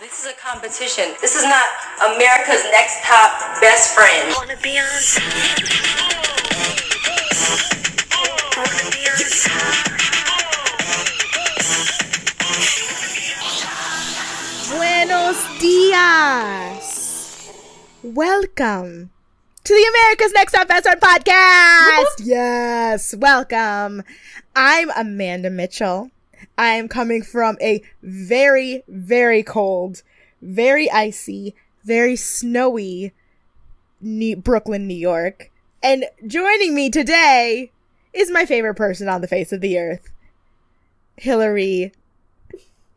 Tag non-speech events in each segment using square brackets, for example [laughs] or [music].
This is a competition. This is not America's next top best friend. Wanna be on Wanna be on Buenos dias. Welcome to the America's Next Top Best Friend podcast. Yes, welcome. I'm Amanda Mitchell. I am coming from a very, very cold, very icy, very snowy New- Brooklyn, New York. And joining me today is my favorite person on the face of the earth, Hillary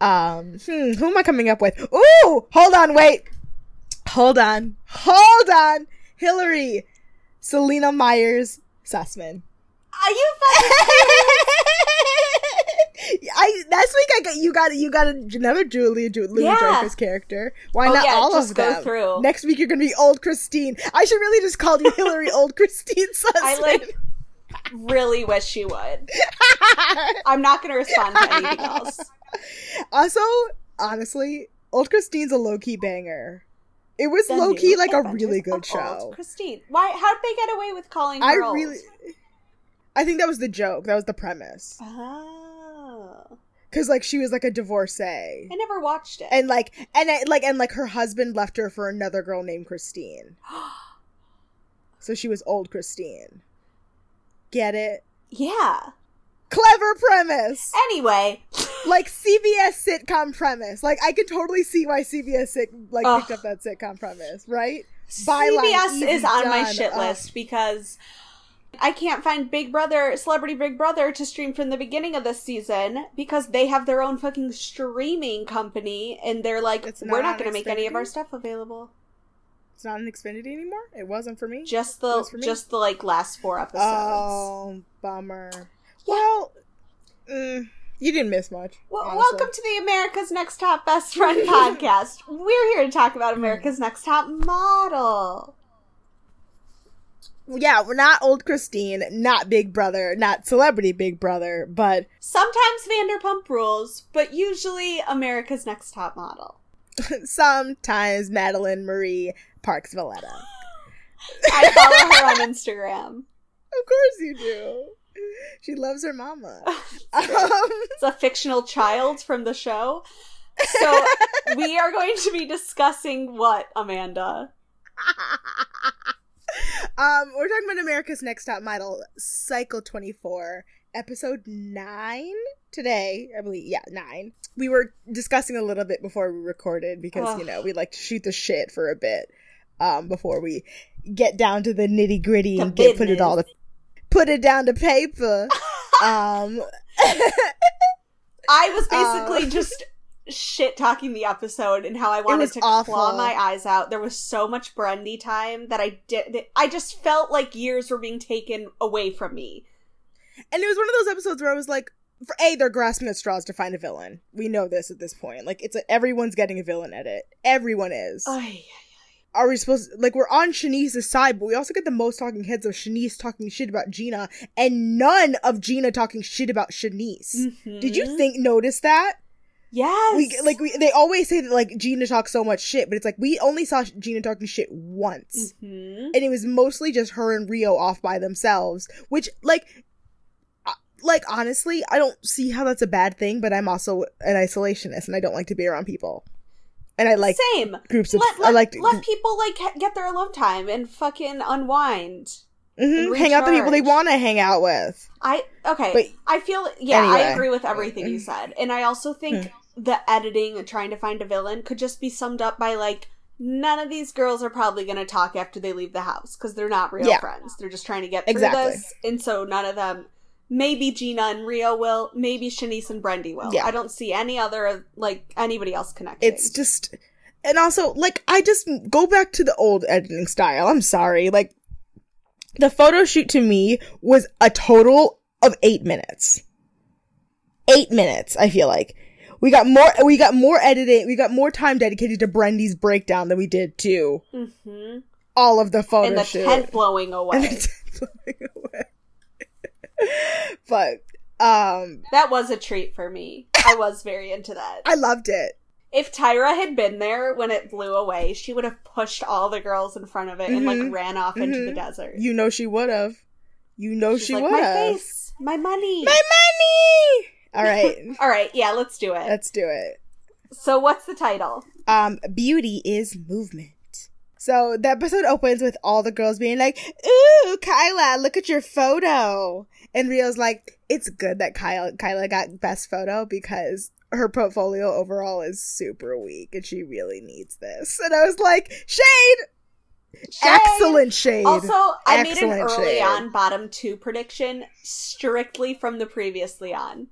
um, hmm, who am I coming up with? Ooh, hold on, wait. Hold on. Hold on. Hillary. Selina Myers Sussman. Are you fucking [laughs] I last week I got you got you got another Julia Ju- Louis Yeah. Dreyfus character. Why Oh, not yeah, all just of go them? through. Next week you're gonna be old Christine. I should really just call you Hillary [laughs] old Christine Sussman. I like really wish you would. [laughs] I'm not gonna respond to anything else. [laughs] also, honestly, old Christine's a low key banger. It was The low key like a really good Old show. Christine. Why how'd they get away with calling her I old? really I think that was the joke. That was the premise. Oh. Cuz like she was like a divorcee. I never watched it. And like and I, like and like her husband left her for another girl named Christine. [gasps] So she was old Christine. Get it? yeah. Clever premise. Anyway, [laughs] Like CBS sitcom premise. Like I could totally see why CBS sit, like Ugh. picked up that sitcom premise, right? Byline, CBS is on my done. shit Ugh. list because I can't find Big Brother, Celebrity Big Brother to stream from the beginning of this season because they have their own fucking streaming company and they're like, It's we're not not going to make any of our stuff available. It's not an Xfinity anymore. It wasn't for me. Just the just the like last four episodes. Oh, bummer. Well, mm, you didn't miss much. Well, honestly. welcome to the America's Next Top Best Friend [laughs] podcast. We're here to talk about America's Next Top Model. Yeah, we're not old Christine, not Big Brother, not celebrity Big Brother, but Sometimes Vanderpump Rules, but usually America's Next Top Model. [laughs] sometimes Madeline Marie Parks Valletta. [gasps] I follow her on Instagram. [laughs] Of course you do. She loves her mama. [laughs] um, It's a fictional child from the show. So we are going to be discussing what, Amanda? Um, we're talking about America's Next Top Model, Cycle 24, episode 9 today, I believe. Yeah, 9. We were discussing a little bit before we recorded because, Ugh. you know, we like to shoot the shit for a bit um, before we get down to the nitty gritty and get, put it all to put it down to paper. [laughs] um, [laughs] I was basically Uh. just shit talking the episode and how I wanted to claw my eyes out. There was so much Brendi time that I did. I just felt like years were being taken away from me. And it was one of those episodes where I was like, for A, they're grasping at straws to find a villain. We know this at this point. Like, it's a, everyone's getting a villain edit. Everyone is. Ay. Are we supposed like we're on Shanice's side, but we also get the most talking heads of Shanice talking shit about Jeana, and none of Jeana talking shit about Shanice. Mm-hmm. Did you think notice that? Yes. We like we they always say that like Jeana talks so much shit, but it's like we only saw Jeana talking shit once. Mhm. and it was mostly just her and Rio off by themselves, which like uh, like honestly, I don't see how that's a bad thing, but I'm also an isolationist and I don't like to be around people. And I like Same. groups of Let, I like let people like get their alone time and fucking unwind. mhm, and hang out the people they want to hang out with. I okay. But- I feel yeah. I agree with everything you said, and I also think the editing and trying to find a villain could just be summed up by like none of these girls are probably going to talk after they leave the house because they're not real Yeah. friends. They're just trying to get through Exactly. this, and so none of them. Maybe Jeana and Rio will. Maybe Shanice and Brendi will. Yeah. I don't see any other like anybody else connecting. It's just and also like I just go back to the old editing style. I'm sorry. Like the photo shoot to me was a total of 8 minutes. 8 minutes, I feel like. We got more we got more editing, we got more time dedicated to Brendi's breakdown than we did to hmm all of the photo and the shoot. tent blowing And away. the tent blowing away. [laughs] but um that was a treat for me. I was very into that. I loved it. If Tyra had been there when it blew away, she would have pushed all the girls in front of it and Mhm. like ran off into the Mhm. desert. You know she would have. You know She's she like, would my face, my money. My money. [laughs] All right, [laughs] All right, yeah, let's do it. let's do it. so, what's the title? Um, beauty is movement. So the episode opens with all the girls being like, "Ooh, Kyla, look at your photo," and Rio's like, "It's good that Kyla Kyla got best photo because." Her portfolio overall is super weak and she really needs this. And I was like, Shade! Shade! Excellent shade. Also, I made an early shade. on bottom two prediction strictly from the previously on.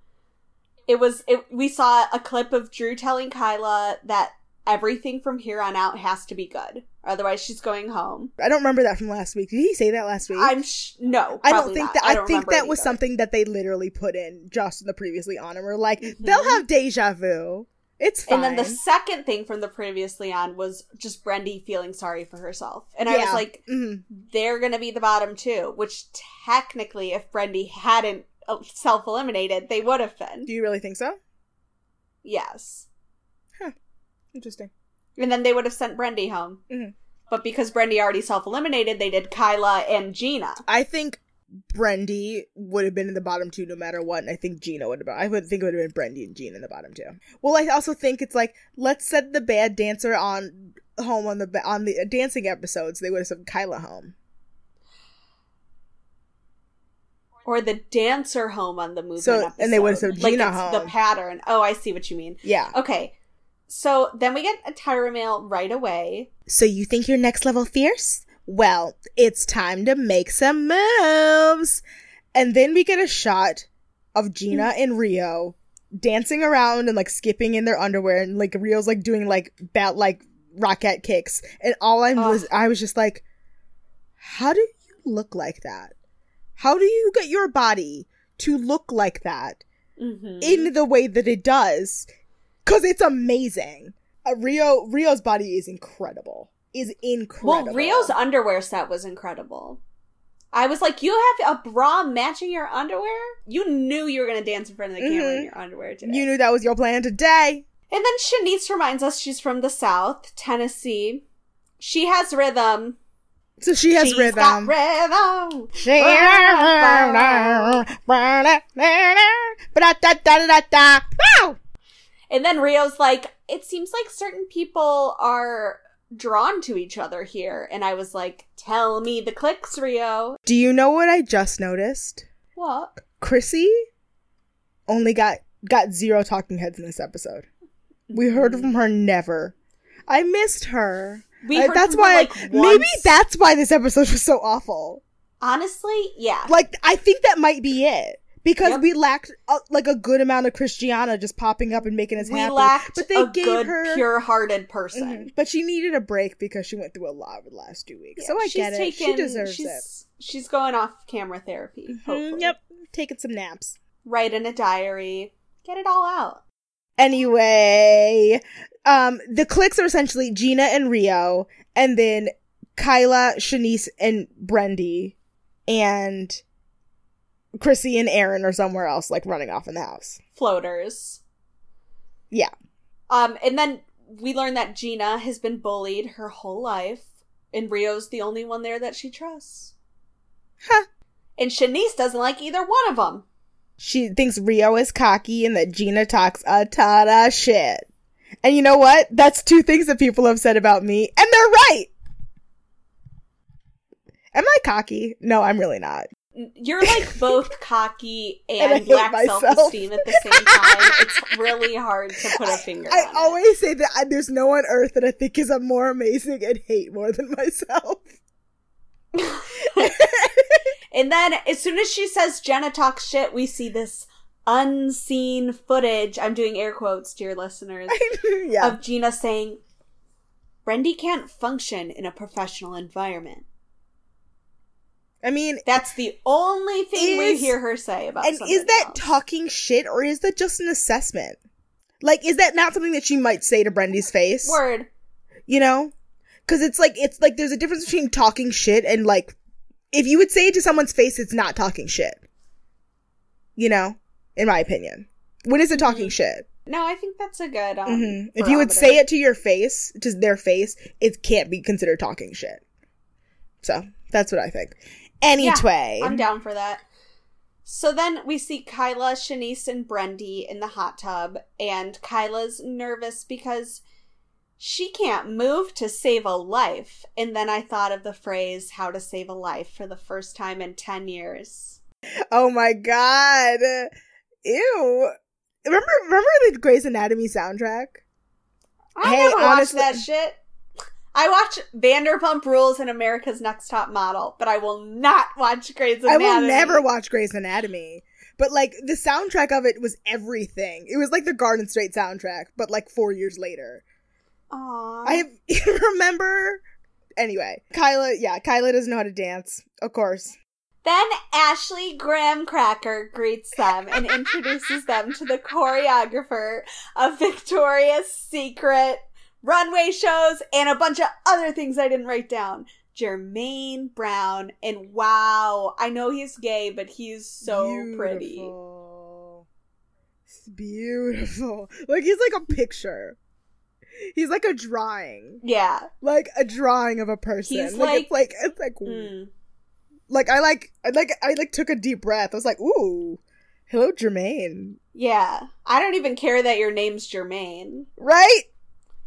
It was it, we saw a clip of Drew telling Kyla that everything from here on out has to be good, otherwise she's going home. I don't remember that from last week. Did he say that last week? I'm sh- no, I don't think not. that. I, don't think that was either. something that they literally put in just in the previously on, and we're like, Mhm. they'll have deja vu. It's fine. And then the second thing from the previously on was just Brendi feeling sorry for herself, and I was Yeah. like, Mhm. they're gonna be the bottom two, which technically, if Brendi hadn't self eliminated, they would have been. Do you really think so? Yes. Interesting. And then they would have sent Brendi home. Mhm. But because Brendi already self eliminated, they did Kyla and Jeana. I think Brendi would have been in the bottom two no matter what, and I think Jeana would have been. I would think it would have been Brendi and Jeana in the bottom two. Well, I also think it's like let's set the bad dancer on home on the on the dancing episodes. They would have sent Kyla home. Or the dancer home on the movement So- episode. and they would have like Jeana home. the pattern. Oh, I see what you mean. Yeah. Okay. So then we get a Tyra mail right away. So you think you're next level fierce? Well, it's time to make some moves. And then we get a shot of Jeana mm. and Rio dancing around and like skipping in their underwear and like Rio's like doing like bat like rocket kicks. And all I was I was just like how do you look like that? How do you get your body to look like that Mm-hmm. in the way that it does? Cuz it's amazing. Uh, Rio Rio's body is incredible. Is incredible. well, Rio's underwear set was incredible. I was like, you have a bra matching your underwear? You knew you were going to dance in front of the camera in Mhm. your underwear today. You knew that was your plan today. And then Shanice reminds us she's from the South, Tennessee. She has rhythm. So she has She's rhythm. Got rhythm. She. And then Rio's like, it seems like certain people are drawn to each other here. And I was like, tell me the clicks, Rio. Do you know what I just noticed? What? Chrissy only got got zero talking heads in this episode. We heard from her never. I missed her. We Uh, that's why like, maybe that's why this episode was so awful. Honestly, yeah. Like I think that might be it. Because Yep. we lacked uh, like a good amount of Khrystyana just popping up and making us we happy. lacked but they a gave good, her pure-hearted person. Mhm. But she needed a break because she went through a lot over the last two weeks. so I get it. she deserves she's, it. She's going off camera therapy. Mhm, Hopefully. Yep. Taking some naps. Write in a diary. Get it all out. Anyway, um, the clicks are essentially Jeana and Rio, and then Kyla, Shanice, and Brendi, and Chrissy and Erin are somewhere else, like running off in the house. Floaters. Yeah. Um, and then we learn that Jeana has been bullied her whole life, and Rio's the only one there that she trusts. Huh. And Shanice doesn't like either one of them. She thinks Rio is cocky and that Jeana talks a ton of shit. And you know what? That's two things that people have said about me, and they're right. Am I cocky? No, I'm really not. You're like [laughs] both cocky And and, lack self esteem at the same [laughs] time. it's really hard to put a finger I on it. always say that I, there's no one on earth that I think is a more amazing and hate more than myself. [laughs] And then as soon as she says Jeana talks shit, we see this unseen footage. I'm doing air quotes, dear listeners, [laughs] yeah. of Jeana saying, Brendi can't function in a professional environment. I mean, That's the only thing we hear her say about and is that else. talking shit or is that just an assessment? Like, is that not something that she might say to Brendi's face? Word. You know? Because it's like, it's like there's a difference between talking shit and like, if you would say it to someone's face, it's not talking shit. You know? In my opinion. When is it talking shit? No, I think that's a good. Um, hmm If you would say it to your face, to their face, it can't be considered talking shit. So that's what I think. Anyway, I'm down for that. So then we see Kyla, Shanice, and Brendy in the hot tub, and Kyla's nervous because she can't move to save a life. And then I thought of the phrase "how to save a life" for the first time in ten years. oh my god, ew! Remember, remember the Grey's Anatomy soundtrack? I Hey, never watched honestly- that shit. I watch Vanderpump Rules and America's Next Top Model, but I will not watch Grey's Anatomy. I will never watch Grey's Anatomy. But like the soundtrack of it was everything. It was like the Garden State soundtrack, but like four years later. Aww. I [laughs] remember. Anyway, Kyla, yeah, Kyla doesn't know how to dance, of course. Then Ashley Graham Cracker greets them and [laughs] introduces them to the choreographer of Victoria's Secret runway shows and a bunch of other things I didn't write down. Jermaine Brown, and wow, I know he's gay, but he's so pretty. It's beautiful. Like he's like a picture. He's like a drawing, Yeah. like a drawing of a person. He's like, it's like it's like Mm. like I like I like I like took a deep breath. I was like, ooh, hello, Jermaine. Yeah. I don't even care that your name's Jermaine Right,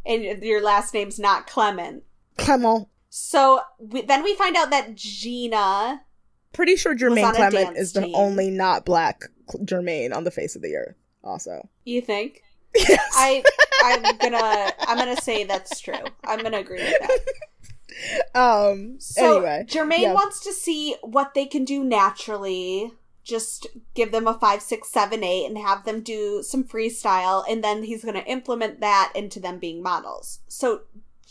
and your last name's not Clement. Clement. So we, then we find out that Gina Pretty sure Jermaine Clement is the team. only not black Jermaine on the face of the earth. Also, You think? [laughs] yes. I I'm gonna I'm gonna say that's true. I'm gonna agree with that. [laughs] um. So anyway, Jermaine yeah. wants to see what they can do naturally. Just give them a five, six, seven, eight, and have them do some freestyle, and then he's gonna implement that into them being models. So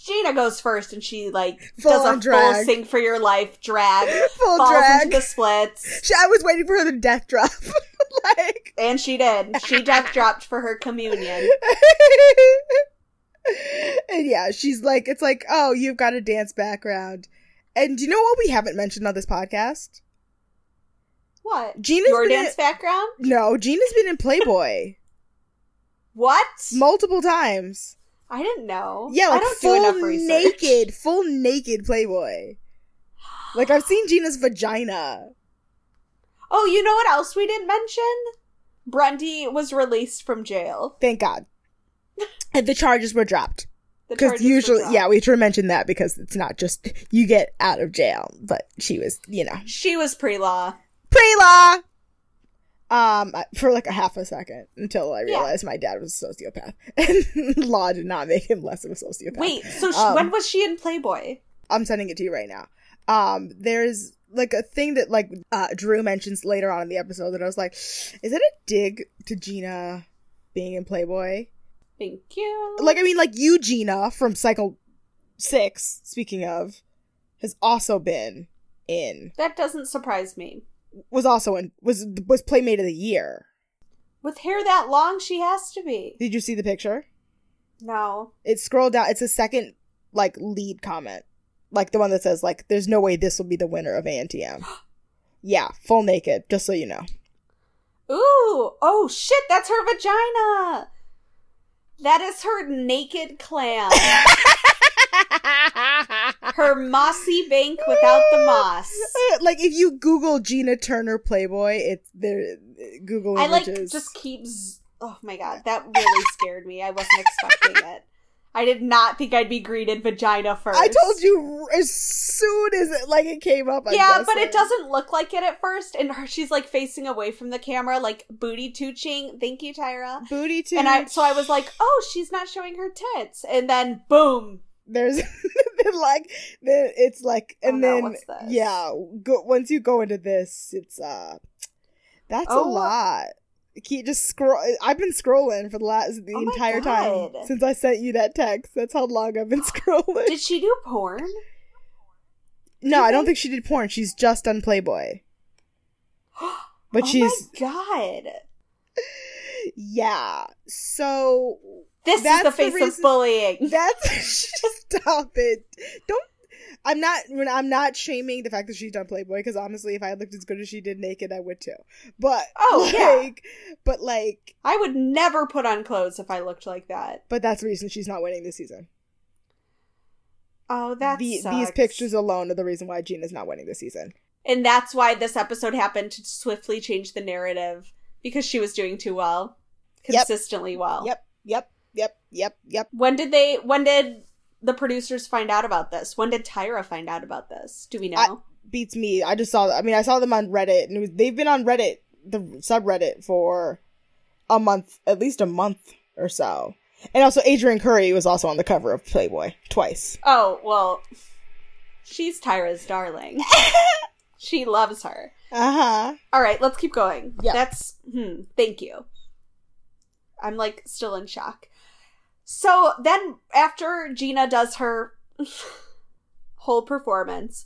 Jeana goes first, and she like Full does a on full drag. sing for your life drag, [laughs] full falls drag. into the splits, I was waiting for her to death drop. [laughs] [laughs] like, and she did. She death [laughs] dropped for her communion. and yeah, she's like, it's like, oh, you've got a dance background. And do you know what we haven't mentioned on this podcast? What? Jeana's Your dance in- background? No, Jeana's been in Playboy [laughs] What? multiple times. I didn't know. Yeah, like don't do enough full naked, full naked Playboy. Like I've seen [gasps] Jeana's vagina. Oh, you know what else we didn't mention? Grundy was released from jail. Thank God. And the charges were dropped. The Because usually, yeah, we should mention that because it's not just you get out of jail, but she was, you know, she was pre-law. pre-law. Um, for like a half a second until I Yeah. realized my dad was a sociopath, [laughs] and law did not make him less of a sociopath. Wait, so Um, when was she in Playboy? I'm sending it to you right now. Um, there's like a thing that like uh, Drew mentions later on in the episode that I was like, is that a dig to Jeana being in Playboy? Thank you. Like, I mean, like you, Gina from Cycle Six. Speaking of, has also been in that doesn't surprise me. was also in was was Playmate of the Year. With hair that long, she has to be. Did you see the picture? No. It scrolled down. It's a second like lead comment, like the one that says like, "There's no way this will be the winner of ANTM." [gasps] yeah, full naked. Just so you know. Ooh, oh shit, that's her vagina. That is her naked clam. [laughs] her mossy bank without the moss. [laughs] like if you Google Jeana Turner Playboy, it's there. Google images. I like just keeps. Oh my god, that really scared me. I wasn't expecting it. I did not think I'd be greeted vagina first. I told you as soon as it like it came up. I'm yeah, but it doesn't look like it at first, and her, she's like facing away from the camera, like booty tooching. Thank you, Tyra. booty too. And I, so I was like, oh, she's not showing her tits, and then boom, there's [laughs] like then it's like and Oh, no, then what's this? yeah go once you go into this it's uh that's a Oh. lot keep just scroll i've been scrolling for the last the Oh entire time since i sent you that text. That's how long i've been [gasps] scrolling. Did she do porn? no you i don't think- think she did porn. She's just done playboy. [gasps] But oh she's my god, yeah. So this is the the face of bullying. [laughs] That's [laughs] stop it. Don't I'm not. I'm not shaming the fact that she's done Playboy because honestly, if I looked as good as she did naked, I would too. But Oh, yeah. but like, I would never put on clothes if I looked like that. but that's the reason she's not winning this season. Oh, that The- these pictures alone are the reason why Jeana's not winning this season. And that's why this episode happened to swiftly change the narrative because she was doing too well. Yep. Consistently well. Yep. Yep. Yep. Yep. Yep. When did they when did the producers find out about this? When did Tyra find out about this? Do we know? I- Beats me. I just saw. I mean, I saw them on Reddit, and was, they've been on Reddit, the subreddit, for a month, at least a month or so. And also, Adrianne Curry was also on the cover of Playboy twice. oh, well she's Tyra's darling. [laughs] she loves her. Uh huh. All right, let's keep going. Yeah. That's hmm, thank you. I'm like still in shock. So then after Jeana does her whole performance,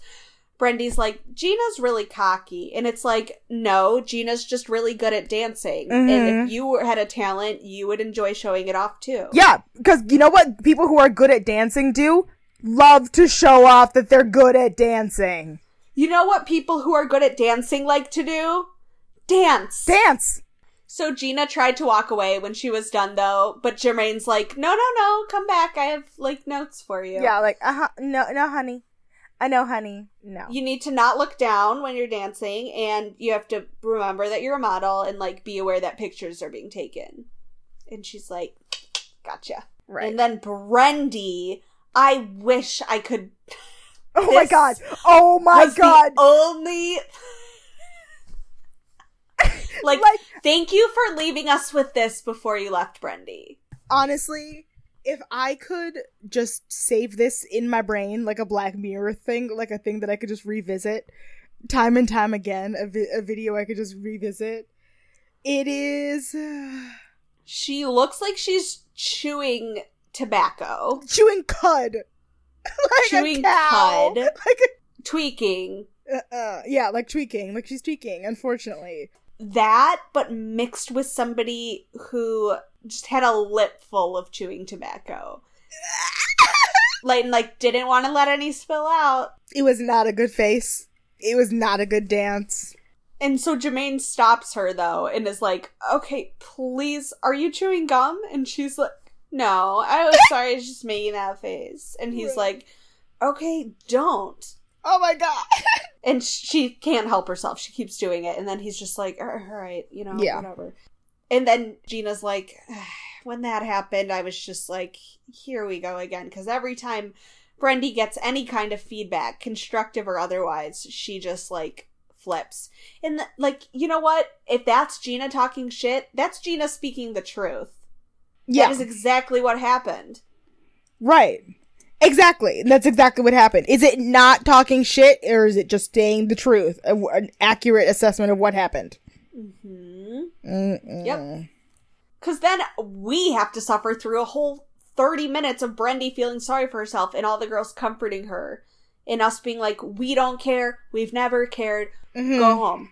Brendi's like, Jeana's really cocky. And it's like, no, Jeana's just really good at dancing. And Mhm. if you had a talent, you would enjoy showing it off too. Yeah, because you know what people who are good at dancing do? Love to show off that they're good at dancing. You know what people who are good at dancing like to do? Dance. Dance. So Jeana tried to walk away when she was done though, but Jermaine's like, no, no, no, come back. I have like notes for you. Yeah, like uh huh. No, no, honey. I know, honey. No. You need to not look down when you're dancing and you have to remember that you're a model and like be aware that pictures are being taken. And she's like, gotcha. right. And then Brendi, I wish I could [laughs] oh my god. Oh my god. only [laughs] like, Like- thank you for leaving us with this before you left Brendi. honestly, if I could just save this in my brain, like a Black Mirror thing, like a thing that I could just revisit time and time again, a, vi- a video I could just revisit, it is She looks like she's chewing tobacco, chewing cud. [laughs] like Chewing cud. [laughs] Like tweaking a, uh, uh, yeah, like tweaking. Like she's tweaking, unfortunately. That, but mixed with somebody who just had a lip full of chewing tobacco. like, like didn't want to let any spill out. It was not a good face. It was not a good dance. And so Jermaine stops her though and is like, "Okay, please, are you chewing gum?" And she's like, "No, I was sorry, I was just making that face." And he's like, "Okay, don't." Oh my god. [laughs] And she can't help herself. She keeps doing it. And then he's just like, all right, you know, Yeah. whatever. And then Jeana's like, [sighs] when that happened, I was just like, here we go again. Because every time Brendi gets any kind of feedback, constructive or otherwise, she just like flips. And like, you know what? If that's Jeana talking shit, that's Jeana speaking the truth. yeah. That is exactly what happened. Right. Exactly. That's exactly what happened. Is it not talking shit or is it just saying the truth? A- An accurate assessment of what happened. hmm Mm-mm. Yep. Because then we have to suffer through a whole 30 minutes of Brendi feeling sorry for herself and all the girls comforting her. And us being like, we don't care. We've never cared. Mhm. Go home.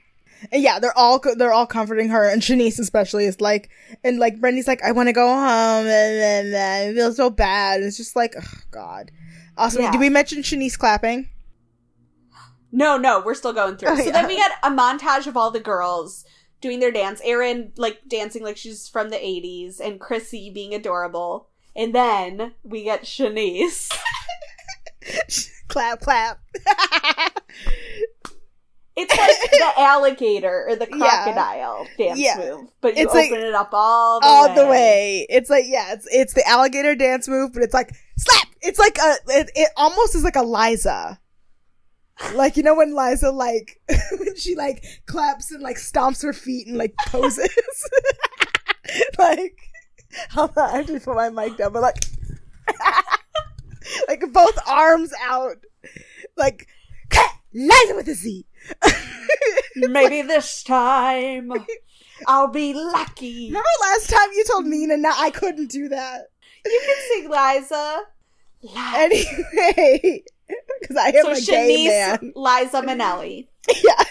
And yeah, they're all they're all comforting her, and Shanice especially is like, and like Brendi's like, I want to go home, and, then I feel so bad. And it's just like, oh god. Also, Yeah. did we mention Shanice clapping? No, no, we're still going through. Oh, so yeah. then we get a montage of all the girls doing their dance. Erin, like, dancing like she's from the 80s, and Chrissy being adorable. And then we get Shanice. [laughs] clap, clap. [laughs] It's like [laughs] the alligator or the Yeah. crocodile dance Yeah. move, but you It's like- open it up all the all way. the way. It's like yeah, it's it's the alligator dance move, but it's like slap. It's like a it, it almost is like a Liza. Like you know when Liza like [laughs] when she like claps and like stomps her feet and like poses. [laughs] like hold on, I have to put my mic down, but like like both arms out. Like Liza with a Z. [laughs] Maybe this time [laughs] I'll be lucky. Remember last time you told Nina not I couldn't do that? You can sing Liza. Liza. Anyway, [laughs] because I am so a gay Shanice, man. Liza Minnelli. Yeah.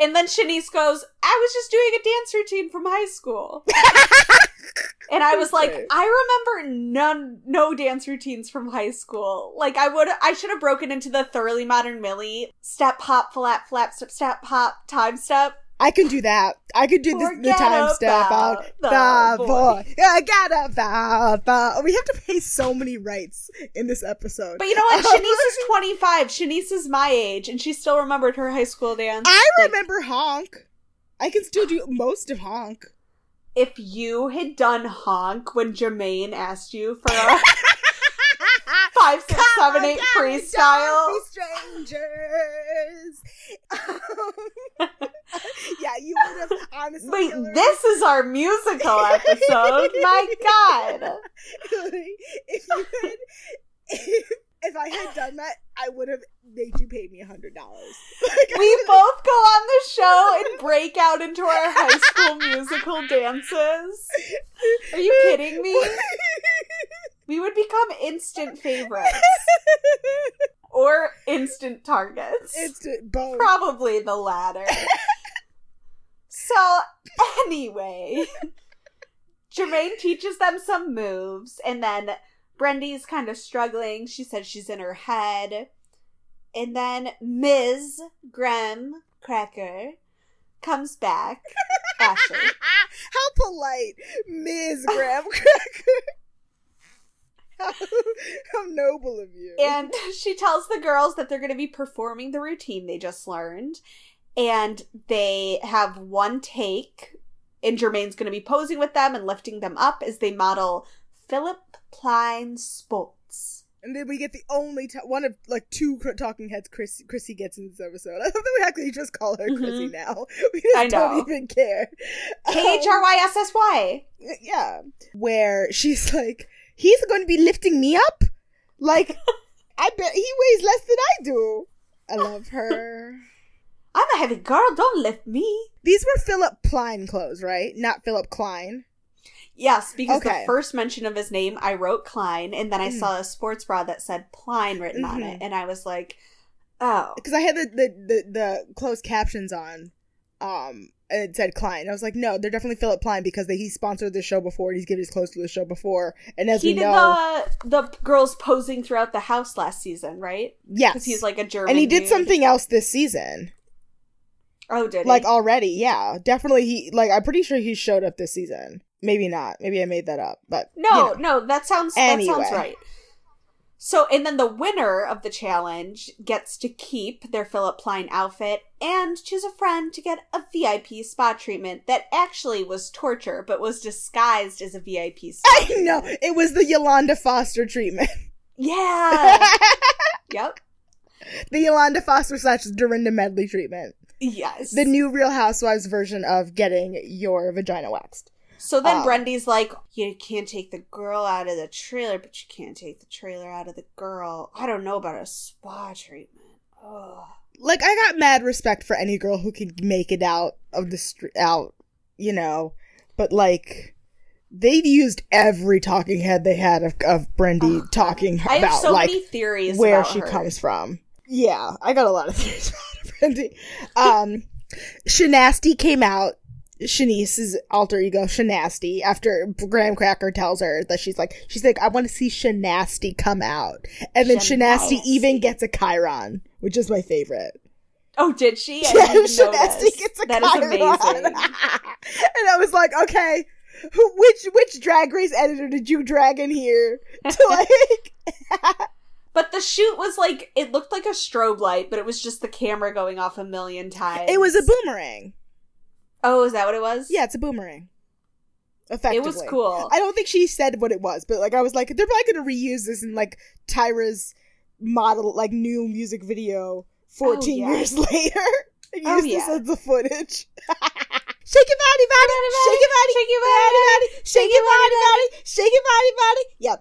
And then Shanice goes, I was just doing a dance routine from high school. [laughs] and I was like, Right. I remember none no dance routines from high school. Like I would I should have broken into the thoroughly modern Millie. Step hop, flap, flap, step, step, hop, time step. I can do that. I could do this, the time step out. the The boy. boy. I got about the. We have to pay so many rights in this episode. But you know what? [laughs] Shanice is 25. Shanice is my age, and she still remembered her high school dance. I Like, remember honk. I can still do most of honk. if you had done honk when Jermaine asked you for [laughs] a five, six, Come seven, eight freestyle. strangers. [laughs] Um, [laughs] yeah, you would have honestly. Wait, Hillary, this is our musical episode. My [laughs] God. If you had, if, if I had done that, I would have made you pay me a hundred dollars. We both go on the show and break out into our high school musical dances. Are you kidding me? We would become instant [laughs] favorites or instant targets. It's uh, both. Probably the latter. [laughs] so, anyway, Jermaine teaches them some moves, and then Brendi's kind of struggling. She says she's in her head. And then Ms. Graham Cracker comes back. [laughs] Ashley. How polite, Ms. Graham Cracker. How, how noble of you. And [laughs] she tells the girls that they're going to be performing the routine they just learned. And they have one take, and Jermaine's going to be posing with them and lifting them up as they model Philip Plein sports. And then we get the only t- one of like two talking heads Chris Chrissy gets in this episode. [laughs] I love that we actually just call her mm-hmm. Chrissy now. [laughs] We just don't even care. K H R Y S S Y. Yeah, where she's like, he's going to be lifting me up. Like, I bet he weighs less than I do. I love her. [laughs] I'm a heavy girl, don't lift me. These were Philip Plein clothes, right? Not Philip Klein. Yes, because Okay. the first mention of his name, I wrote Klein, and then I Mm. saw a sports bra that said Plein written on it, Mhm. and I was like, oh. Because I had the, the, the, the closed captions on. Um, it said Klein. I was like, no, they're definitely Philip Plein because they, he sponsored the show before. He's given his clothes to the show before. And as he we did know, the the girls posing throughout the house last season, right? yes. Because he's like a German. and he did dude. something else this season. Oh, did he? Like already, yeah. Definitely he like I'm pretty sure he showed up this season. Maybe not. Maybe I made that up. But no, you know. no, that sounds that sounds right. So, and then the winner of the challenge gets to keep their Philip Plein outfit and choose a friend to get a VIP spa treatment that actually was torture, but was disguised as a VIP [laughs] spa. I know. It was the Yolanda Foster treatment. Yeah. [laughs] yep. the Yolanda Foster slash Dorinda Medley treatment. Yes. The new Real Housewives version of getting your vagina waxed. So then Um, Brendi's like, you can't take the girl out of the trailer, but you can't take the trailer out of the girl. I don't know about a spa treatment. Ugh. Like I got mad respect for any girl who can make it out of the street out, you know. But like they used every talking head they had of, of Brendi Ugh. talking I have about so like many theories where she her. comes from. Yeah, I got a lot of [laughs] theories about Brendi. Um, Shanasty came out. Shanice's alter ego, Shanasty, after Graham Cracker tells her that she's like, she's like, I want to see Shanasty come out. And then Shanasty even gets a Chyron, which is my favorite. Oh, did she? I Yeah, [laughs] Shanasty gets a That is Chyron. amazing. [laughs] and I was like, okay, which, which drag race editor did you drag in here to [laughs] like, But the shoot was like, it looked like a strobe light, but it was just the camera going off a million times. it was a boomerang. Oh, is that what it was? Yeah, it's a boomerang. Effectively. It was cool. I don't think she said what it was, but like I was like, they're probably gonna reuse this in like Tyra's model, like new music video, fourteen Oh, yeah. years [laughs] later. and [laughs] Oh, Use this yeah. as the footage. [laughs] shake your body, body, shake your body, Shake your body, body, shake your body, body, shake your body, body. Yep.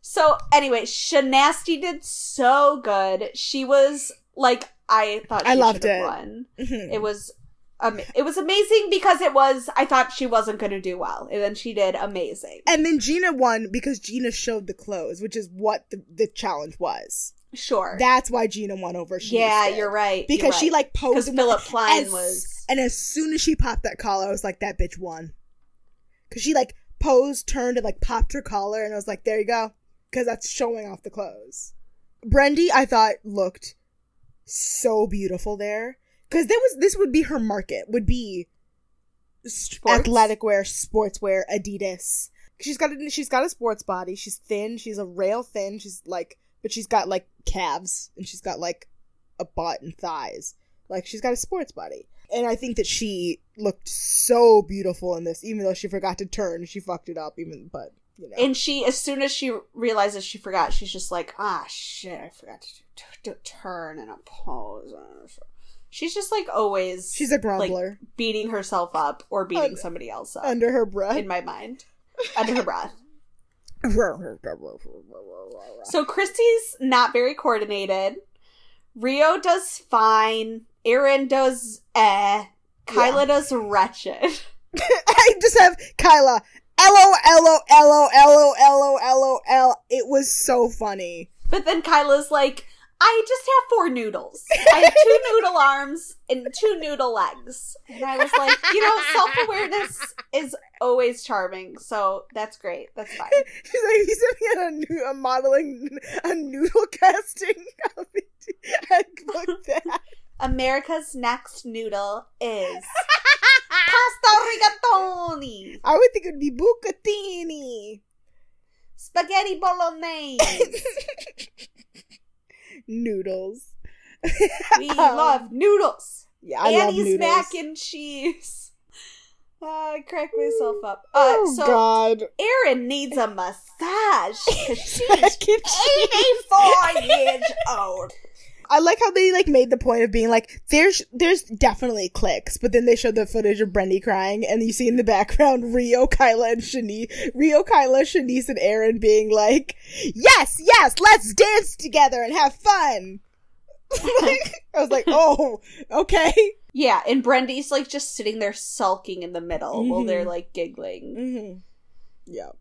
So anyway, Shanasty did so good. She was like, I thought she I loved it. Mhm. It was, um, it was amazing because it was. I thought she wasn't going to do well, and then she did amazing. and then Jeana won because Jeana showed the clothes, which is what the, the challenge was. Sure. That's why Jeana won over. Shanice yeah, you're right. Because you're she like posed because Philip Plein as- was And as soon as she popped that collar, I was like, that bitch won. Because she like posed, turned, and like popped her collar, and I was like, there you go. Because that's showing off the clothes. Brendy, I thought looked so beautiful there. Because there was this would be her market would be Sports? athletic wear, sportswear, Adidas. She's got a, she's got a sports body. She's thin. She's a rail thin. She's like, but she's got like calves and she's got like a butt and thighs. Like she's got a sports body. And I think that she looked so beautiful in this, even though she forgot to turn. She fucked it up, even but you know. and she as soon as she realizes she forgot, she's just like, ah shit, I forgot to turn and a pose. She's just like always she's a like, beating herself up or beating Un- somebody else up under her breath. in my mind. Under her breath. [laughs] So Christy's not very coordinated. Rio does fine. Erin does eh. Kyla does wretched. [laughs] I just have Kyla. L O L O L O L O L O L O L. It was so funny. But then Kyla's like, I just have four noodles. I have two [laughs] noodle arms and two noodle legs. And I was like, you know, self awareness is always charming. So that's great. That's fine. [laughs] She's like, he sent me on a, new, a modeling, a noodle [laughs] casting. I booked that. America's next noodle is pasta rigatoni, I would think it would be bucatini. spaghetti bolognese. [laughs] Noodles. We love noodles. [laughs] Yeah, I love Annie's noodles. mac and cheese. [laughs] Oh, I crack myself up. Uh, oh so God. Erin needs a massage she's Mac and cheese. 84 years old. I like how they like made the point of being like, there's there's definitely clicks, but then they showed the footage of Brendi crying, and you see in the [laughs] background Rio, Kyla, and Shanice, Rio, Kyla, Shanice, and Erin being like, yes, yes, let's dance together and have fun. [laughs] Like, I was like, oh, okay. Yeah, and Brendi's like just sitting there sulking in the middle while Mhm. they're like giggling. Mm-hmm. Yeah.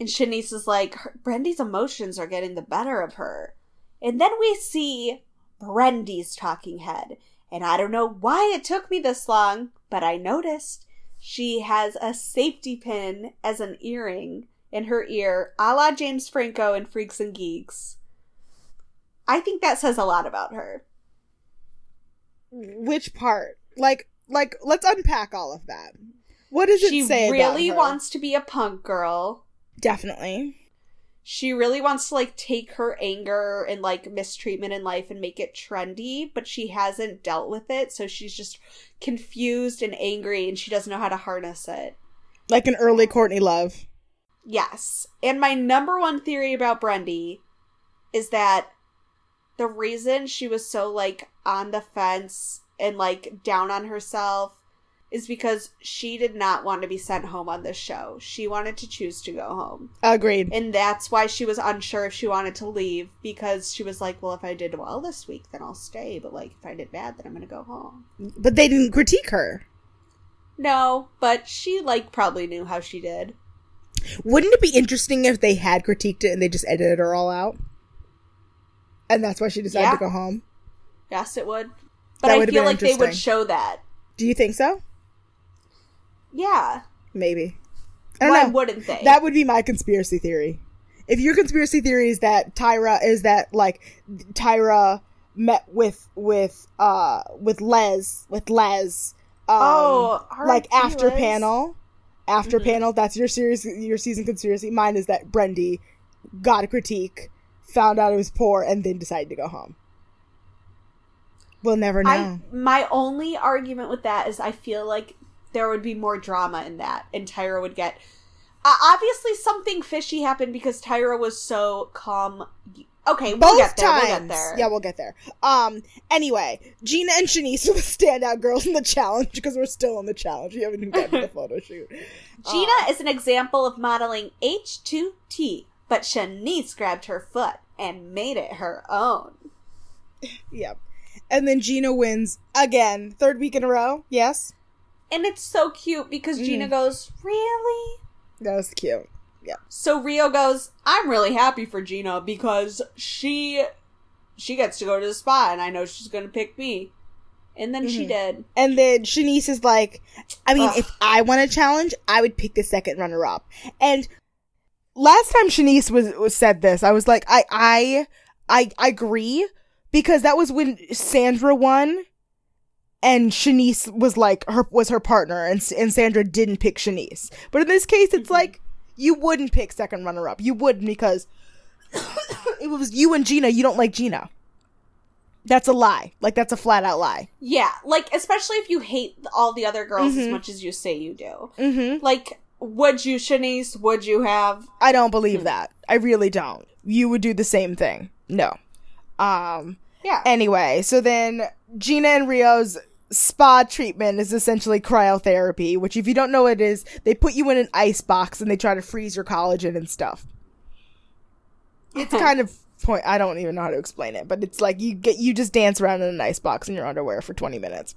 And Shanice is like, Brendi's emotions are getting the better of her. And then we see Brendi's talking head. And I don't know why it took me this long, but I noticed she has a safety pin as an earring in her ear, a la James Franco in Freaks and Geeks. I think that says a lot about her. Which part? Like, like, let's unpack all of that. What does it say? She really wants to be a punk girl. definitely. She really wants to like take her anger and like mistreatment in life and make it trendy, but she hasn't dealt with it, so she's just confused and angry and she doesn't know how to harness it. Like an early Courtney Love. Yes. And my number one theory about Brendi is that the reason she was so like on the fence and like down on herself is because she did not want to be sent home on this show. She wanted to choose to go home. Agreed. And that's why she was unsure if she wanted to leave because she was like, well, if I did well this week, then I'll stay. But like, if I did bad, then I'm going to go home. But they didn't critique her. No, but she like probably knew how she did. Wouldn't it be interesting if they had critiqued it and they just edited her all out? And that's why she decided Yeah. to go home. Yes, it would. But That I feel like they would show that. Do you think so? Yeah. Maybe. I Why know. wouldn't they? That would be my conspiracy theory. If your conspiracy theory is that Tyra is that like Tyra met with with uh with Les with Les um Oh, like after Liz. panel after Mhm. panel that's your series your season conspiracy mine is that Brendi got a critique found out it was poor and then decided to go home we'll never know I my only argument with that is I feel like there would be more drama in that, and Tyra would get. Uh, obviously, something fishy happened because Tyra was so calm. Okay, we'll both get there. times We'll get there. yeah we'll get there um anyway Jeana and Shanice were the standout girls in the challenge because we're still in the challenge we haven't even gotten the [laughs] photo shoot Jeana Um, is an example of modeling H2T, but Shanice grabbed her foot and made it her own. [laughs] Yep. And then Jeana wins again, third week in a row. Yes, And it's so cute because Mm. Jeana goes, Really? that was cute. Yeah. So Rio goes, I'm really happy for Jeana because she she gets to go to the spa, and I know she's gonna pick me. And then she Mhm. did. And then Shanice is like, I mean, Ugh. if I want a challenge, I would pick the second runner up. And last time Shanice was, was said this, I was like, I, I, I, I agree because that was when Sandra won and Shanice was like her, was her partner and, and Sandra didn't pick Shanice. But in this case, it's Mhm. like, you wouldn't pick second runner up. You wouldn't because [coughs] it was you and Jeana. You don't like Jeana. That's a lie. Like, that's a flat out lie. Yeah, like especially if you hate all the other girls as Mhm. much as you say you do. Mm-hmm. Like, would you, Shanice? Would you have? I don't believe Hmm. that. I really don't. You would do the same thing. No. Um Yeah. anyway, so then Jeana and Rio's spa treatment is essentially cryotherapy, which if you don't know what it is, they put you in an ice box and they try to freeze your collagen and stuff. It's [laughs] kind of point I don't even know how to explain it, but it's like you get you just dance around in an ice box in your underwear for 20 minutes.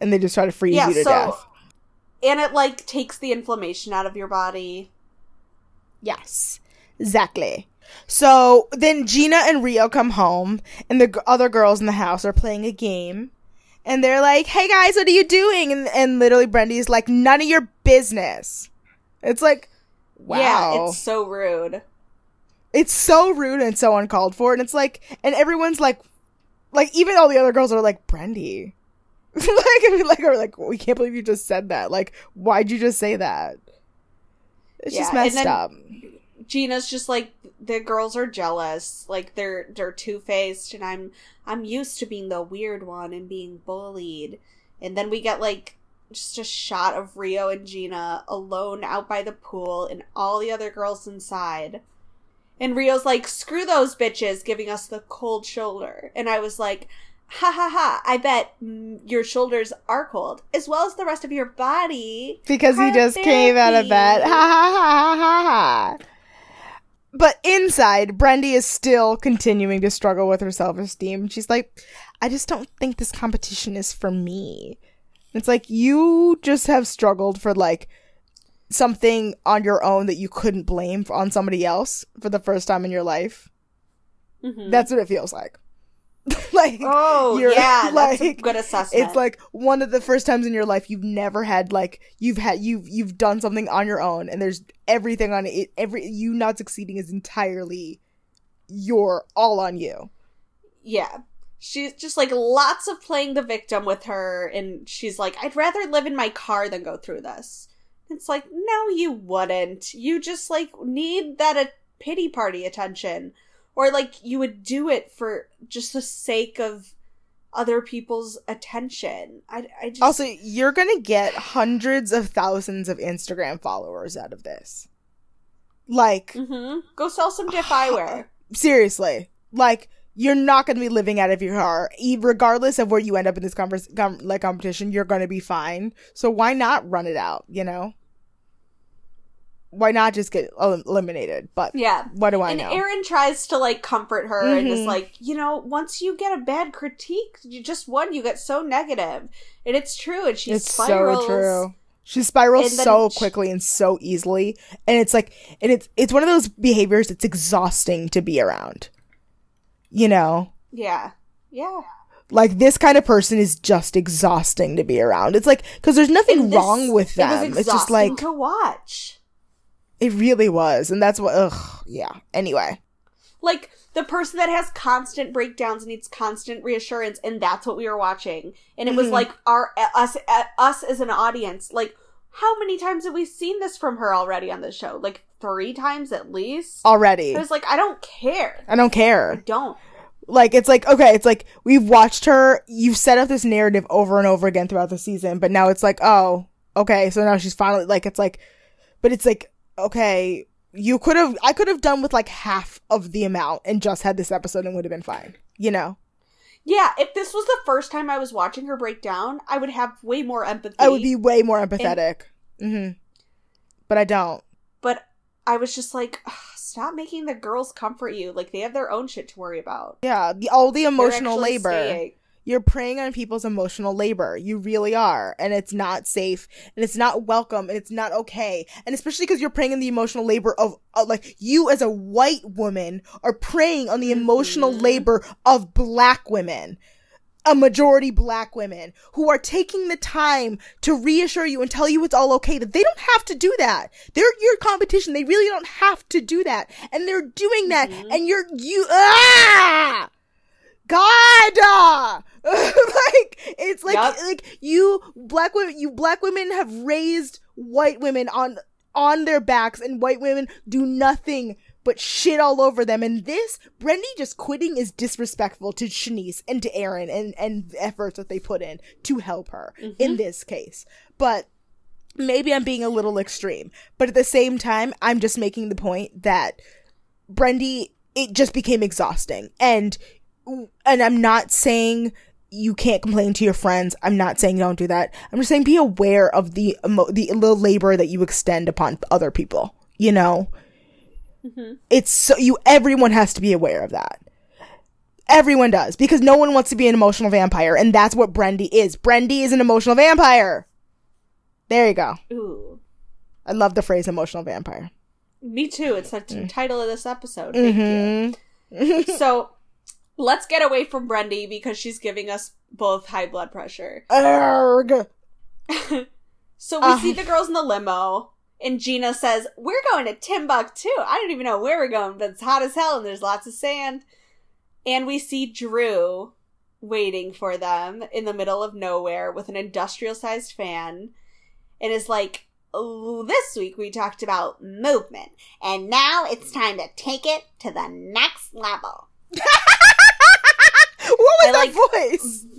And they just try to freeze yeah. you to So, death. and it like takes the inflammation out of your body. Yes, exactly. So then Jeana and Rio come home, and the g- other girls in the house are playing a game. And they're like, hey guys, what are you doing? And, and literally Brendi's like, none of your business. It's like, wow. Yeah, it's so rude. it's so rude and so uncalled for. And it's like, and everyone's like, like, even all the other girls are like, Brendi. [laughs] like, I mean, like, are like, we can't believe you just said that. Like, why'd you just say that? It's just Yeah, and messed then- up. Jeana's just like the girls are jealous, like they're they're two faced, and I'm I'm used to being the weird one and being bullied, and then we get like just a shot of Rio and Jeana alone out by the pool, and all the other girls inside, and Rio's like, "Screw those bitches," giving us the cold shoulder, and I was like. Ha ha ha! I bet your shoulders are cold, as well as the rest of your body. because he just came out of bed. Ha ha ha ha ha ha. But inside, Brendi is still continuing to struggle with her self esteem. She's like, I just don't think this competition is for me. It's like you just have struggled for like something on your own that you couldn't blame on somebody else for the first time in your life. Mhm. That's what it feels like. [laughs] like Oh you're, yeah, [laughs] that's a good assessment. it's like one of the first times in your life you've never had like you've had you've you've done something on your own and there's everything on it every you not succeeding is entirely your all on you yeah, she's just like lots of playing the victim with her, and she's like, "I'd rather live in my car than go through this." It's like, no, you wouldn't. You just like need that a pity party attention, or like you would do it for just the sake of other people's attention. I, I just also you're gonna get hundreds of thousands of instagram followers out of this. Like hmm go sell some diff eyewear. [sighs] seriously. Like you're not going to be living out of your car regardless of where you end up in this converse, com- like competition you're going to be fine. So why not run it out you know why not just get eliminated? But Yeah, what do i and know? Erin tries to like comfort her and is Mhm. like, you know, once you get a bad critique, you just one, you get so negative, and it's true, and she it's spirals. so true. She spirals so sh- quickly and so easily and it's like and it's it's one of those behaviors it's exhausting to be around. You know? Yeah, yeah. like this kind of person is just exhausting to be around. It's like because there's nothing this- wrong with It them. Exhausting it's just like to watch. It really was, and that's what. Ugh, yeah. Anyway, Like the person that has constant breakdowns and needs constant reassurance, and that's what we were watching. And it was Mhm. like our us us as an audience. Like, how many times have we seen this from her already on the show? Like three times at least. already, I was like, I don't care. I don't care. I care. don't. Like, it's like okay, it's like we've watched her. You've set up this narrative over and over again throughout the season, but now it's like, oh, okay, so now she's finally like, it's like, but it's like, okay, you could have, I could have done with like half of the amount and just had this episode and would have been fine, you know. Yeah, if this was the first time I was watching her break down, I would have way more empathy. I would be way more empathetic. mm-hmm But I don't. but I was just like, stop making the girls comfort you. Like they have their own shit to worry about. Yeah, the all the emotional labor. staying. You're preying on people's emotional labor. You really are. And it's not safe and it's not welcome and it's not okay. And especially because you're preying on the emotional labor of, of, like, you as a white woman are preying on the mm-hmm. emotional labor of black women. A majority black women who are taking the time to reassure you and tell you it's all okay that they don't have to do that. They're your competition. They really don't have to do that. And they're doing that. Mm-hmm. And you're, you, ah! God, [laughs] like it's like Yup. like you black women, you black women have raised white women on on their backs, and white women do nothing but shit all over them. And this Brendi just quitting is disrespectful to Shanice and to Erin and and the efforts that they put in to help her in mm-hmm. this case. But maybe I'm being a little extreme, but at the same time, I'm just making the point that Brendi, it just became exhausting. And and I'm not saying you can't complain to your friends. I'm not saying don't do that. I'm just saying be aware of the emo- the, the labor that you extend upon other people. You know, it's so you. Everyone has to be aware of that. Everyone does because no one wants to be an emotional vampire, and that's what Brendi is. Brendi is an emotional vampire. There you go. Ooh. I love the phrase emotional vampire. Me too. It's the Mm. title of this episode. Thank Mm-hmm. you. [laughs] so let's get away from Brendi because she's giving us both high blood pressure. [laughs] Erg. So we Uh. see the girls in the limo, and Jeana says, We're going to Timbuktu. I don't even know where we're going, but it's hot as hell and there's lots of sand. And we see Drew waiting for them in the middle of nowhere with an industrial sized fan and is like, "Oh, This week we talked about movement, and now it's time to take it to the next level. [laughs] I like- voice? [laughs]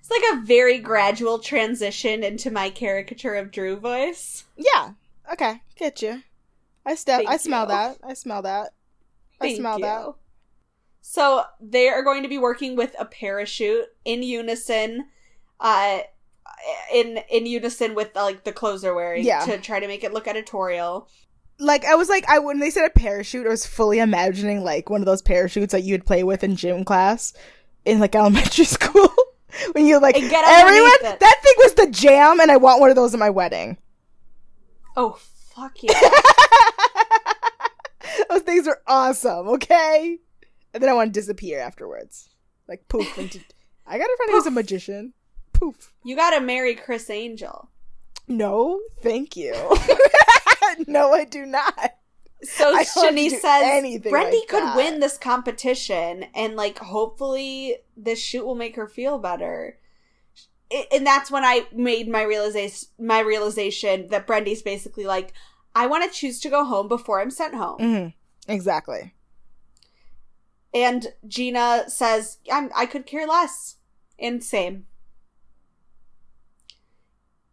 It's like a very gradual transition into my caricature of Drew voice. Yeah. Okay. Get you. I step. Thank I smell you. that. I smell that. I smell you. that. So they are going to be working with a parachute in unison, uh, in in unison with like the clothes they're wearing Yeah. to try to make it look editorial. Like I was like I when they said a parachute, I was fully imagining like one of those parachutes that you'd play with in gym class in like elementary [laughs] school. when you like And get everyone it. that thing was the jam and I want one of those at my wedding. Oh fuck yeah! [laughs] those things are awesome, okay? And then I want to disappear afterwards. Like poof into I got a friend who's a magician. Poof. you gotta marry Criss Angel. No, thank you. [laughs] no, I do not. So I don't have to Shanice do says Brendi like could that." win this competition, and like hopefully this shoot will make her feel better. And that's when I made my realization my realization that Brendi's basically like, I want to choose to go home before I'm sent home. hmm Exactly. And Jeana says, I'm, I could care less. And same.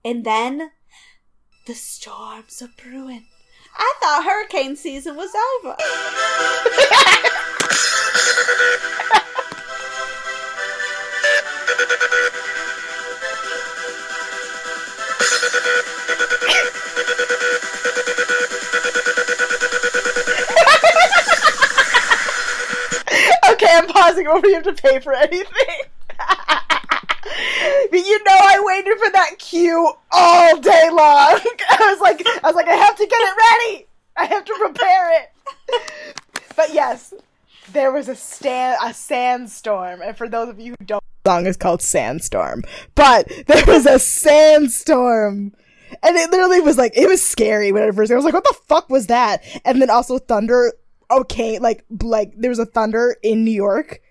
And then the storms are brewing. I thought hurricane season was over. [laughs] Okay, I'm pausing before you have to pay for anything. But you know I waited for that cue all day long. [laughs] I was like I was like, I have to get it ready. I have to prepare it. but yes, there was a stand a sandstorm, and for those of you who don't the song is called Sandstorm. But there was a sandstorm. And it literally was like it was scary when I first I was like, what the fuck was that? And then also thunder okay, like like there was a thunder in New York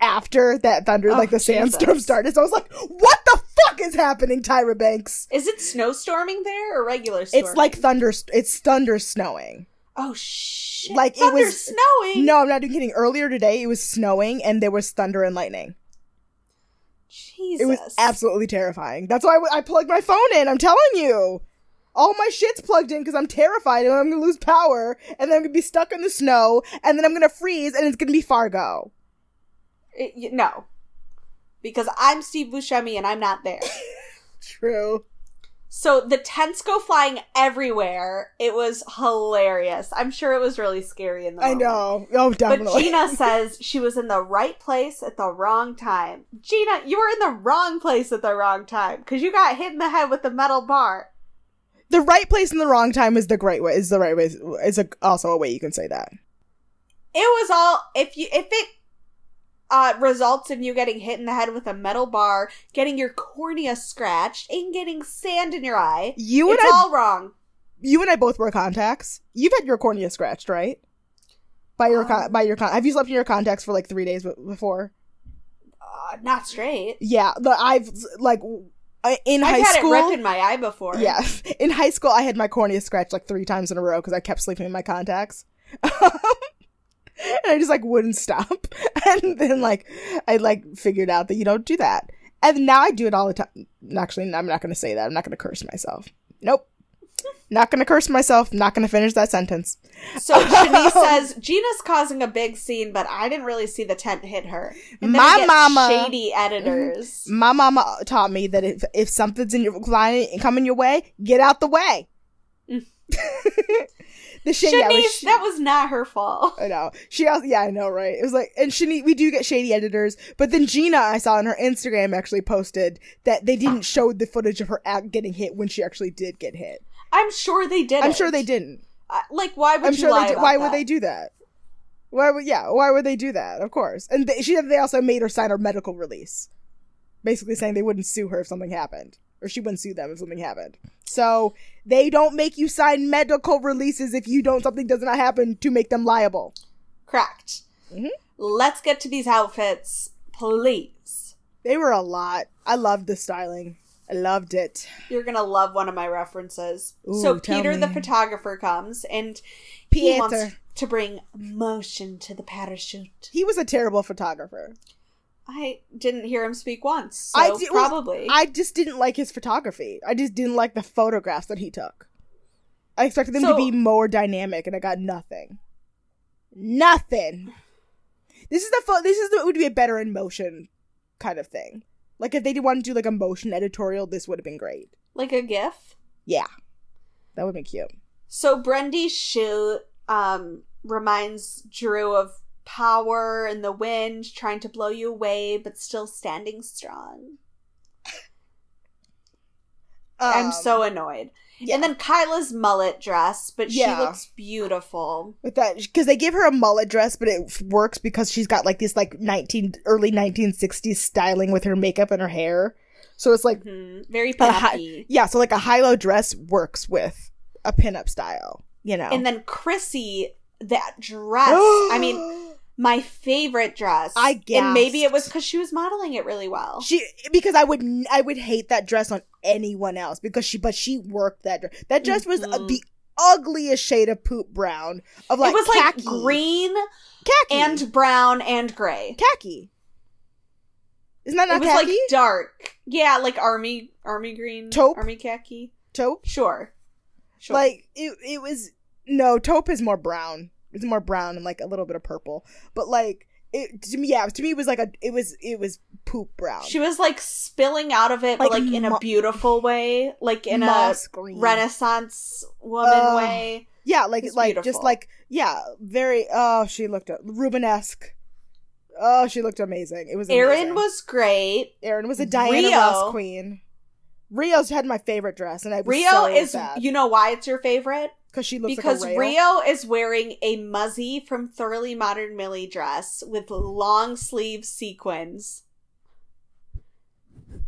after that thunder, Oh, like the oh, Jesus. sandstorm started. So I was like, what the fuck is happening, Tyra Banks? Is it snowstorming there or regular storming? It's like thunder. It's thunder snowing. oh shit! like, it was- snowing. No, I'm not even kidding. Earlier today, it was snowing and there was thunder and lightning. Jesus, It was absolutely terrifying. That's why I, w- I plugged my phone in. I'm telling you. All my shit's plugged in because I'm terrified and I'm gonna lose power and then I'm gonna be stuck in the snow and then I'm gonna freeze and it's gonna be Fargo. It- no, because I'm Steve Buscemi and I'm not there. [laughs] True. So the tents go flying everywhere. It was hilarious. I'm sure it was really scary in the I know. Oh, But. Jeana [laughs] says she was in the right place at the wrong time. Jeana, you were in the wrong place at the wrong time because you got hit in the head with a metal bar. the right place in the wrong time is the great way. Is the right way. Is a, also a way you can say that. It was all if you if it uh results in you getting hit in the head with a metal bar, getting your cornea scratched, and getting sand in your eye. You and it's I, all wrong. you and I both wear contacts. You've had your cornea scratched, right? By your con- Um, by your con- have you slept in your contacts for like three days b- before? Uh, not straight. Yeah, the I've like in I've high had school. it rip in my eye before. Yeah, [laughs] in high school, I had my cornea scratched like three times in a row because I kept sleeping in my contacts. [laughs] and I just like wouldn't stop. [laughs] And then like I like figured out that you don't do that. And now I do it all the time. Actually, I'm not going to say that. I'm not going to curse myself. Nope. [laughs] Not going to curse myself. Not going to finish that sentence. So Shanice [laughs] says Jeana's causing a big scene, but I didn't really see the tent hit her. My mama- shady editors. My mama taught me that if if something's in your line coming your way, get out the way. Mm. The yeah, was Shanice, sh- that was not her fault. I know. She also, yeah, I know, right? It was like, and Shani, we do get shady editors, but then Jeana, I saw on her Instagram actually posted that they didn't show the footage of her act getting hit when she actually did get hit. I'm sure they did. I'm sure they didn't. like, why would I'm you sure lie they did. Why that? would they do that? Why would, yeah, why would they do that? Of course. And they, she said they also made her sign her medical release. Basically saying they wouldn't sue her if something happened. Or she wouldn't sue them if something happened. So, they don't make you sign medical releases if you don't, something does not happen to make them liable. Correct. Mhm. Let's get to these outfits, please. They were a lot. I loved the styling. I loved it. You're gonna love one of my references. Ooh, so Peter, the photographer, comes and he Peter. wants to bring motion to the parachute. He was a terrible photographer. I didn't hear him speak once, so I di- well, probably. I just didn't like his photography. I just didn't like the photographs that he took. I expected them to be more dynamic, and I got nothing. Nothing. This is the pho- this is the, would be a better in motion kind of thing. Like if they did want to do like a motion editorial, this would have been great. like a GIF. Yeah, that would be cute. So Brendi's shoot um, reminds Drew of power and the wind trying to blow you away, but still standing strong. I'm Um, so annoyed. yeah. And then Kyla's mullet dress, but Yeah. she looks beautiful. with that because they give her a mullet dress, but it works because she's got like this like nineteen early nineteen sixties styling with her makeup and her hair. So it's like hmm Very hi- yeah, so like a high low dress works with a pinup style, you know. And then Chrissy, that dress. I mean, [gasps] [gasps] [gasps] my favorite dress. I And maybe it was because she was modeling it really well. she because I would I would hate that dress on anyone else because she but she worked that dress. That dress was uh, Mhm. the ugliest shade of poop brown of like it was khaki. like green khaki and brown and gray. khaki. Isn't that not it was khaki? like dark. Yeah, like army army green. Taupe? Army khaki. taupe. Sure. Sure. Like it, it was no taupe is more brown. It's more brown and like a little bit of purple. But like it to me, yeah, to me it was like a it was it was poop brown. she was like spilling out of it, but Like like in mo- a beautiful way, like in a green. Renaissance woman Ugh. way. Yeah, like like just like yeah, very. Oh, she looked Rubenesque. Oh, she looked amazing. It was. Erin was great. Erin was a Diana Rio- Ross queen. Rio's had my favorite dress, and I was Rio so is sad you know why it's your favorite? Because she looks because like a Rio. is wearing a Muzzy from Thoroughly Modern Millie dress with long sleeve sequins.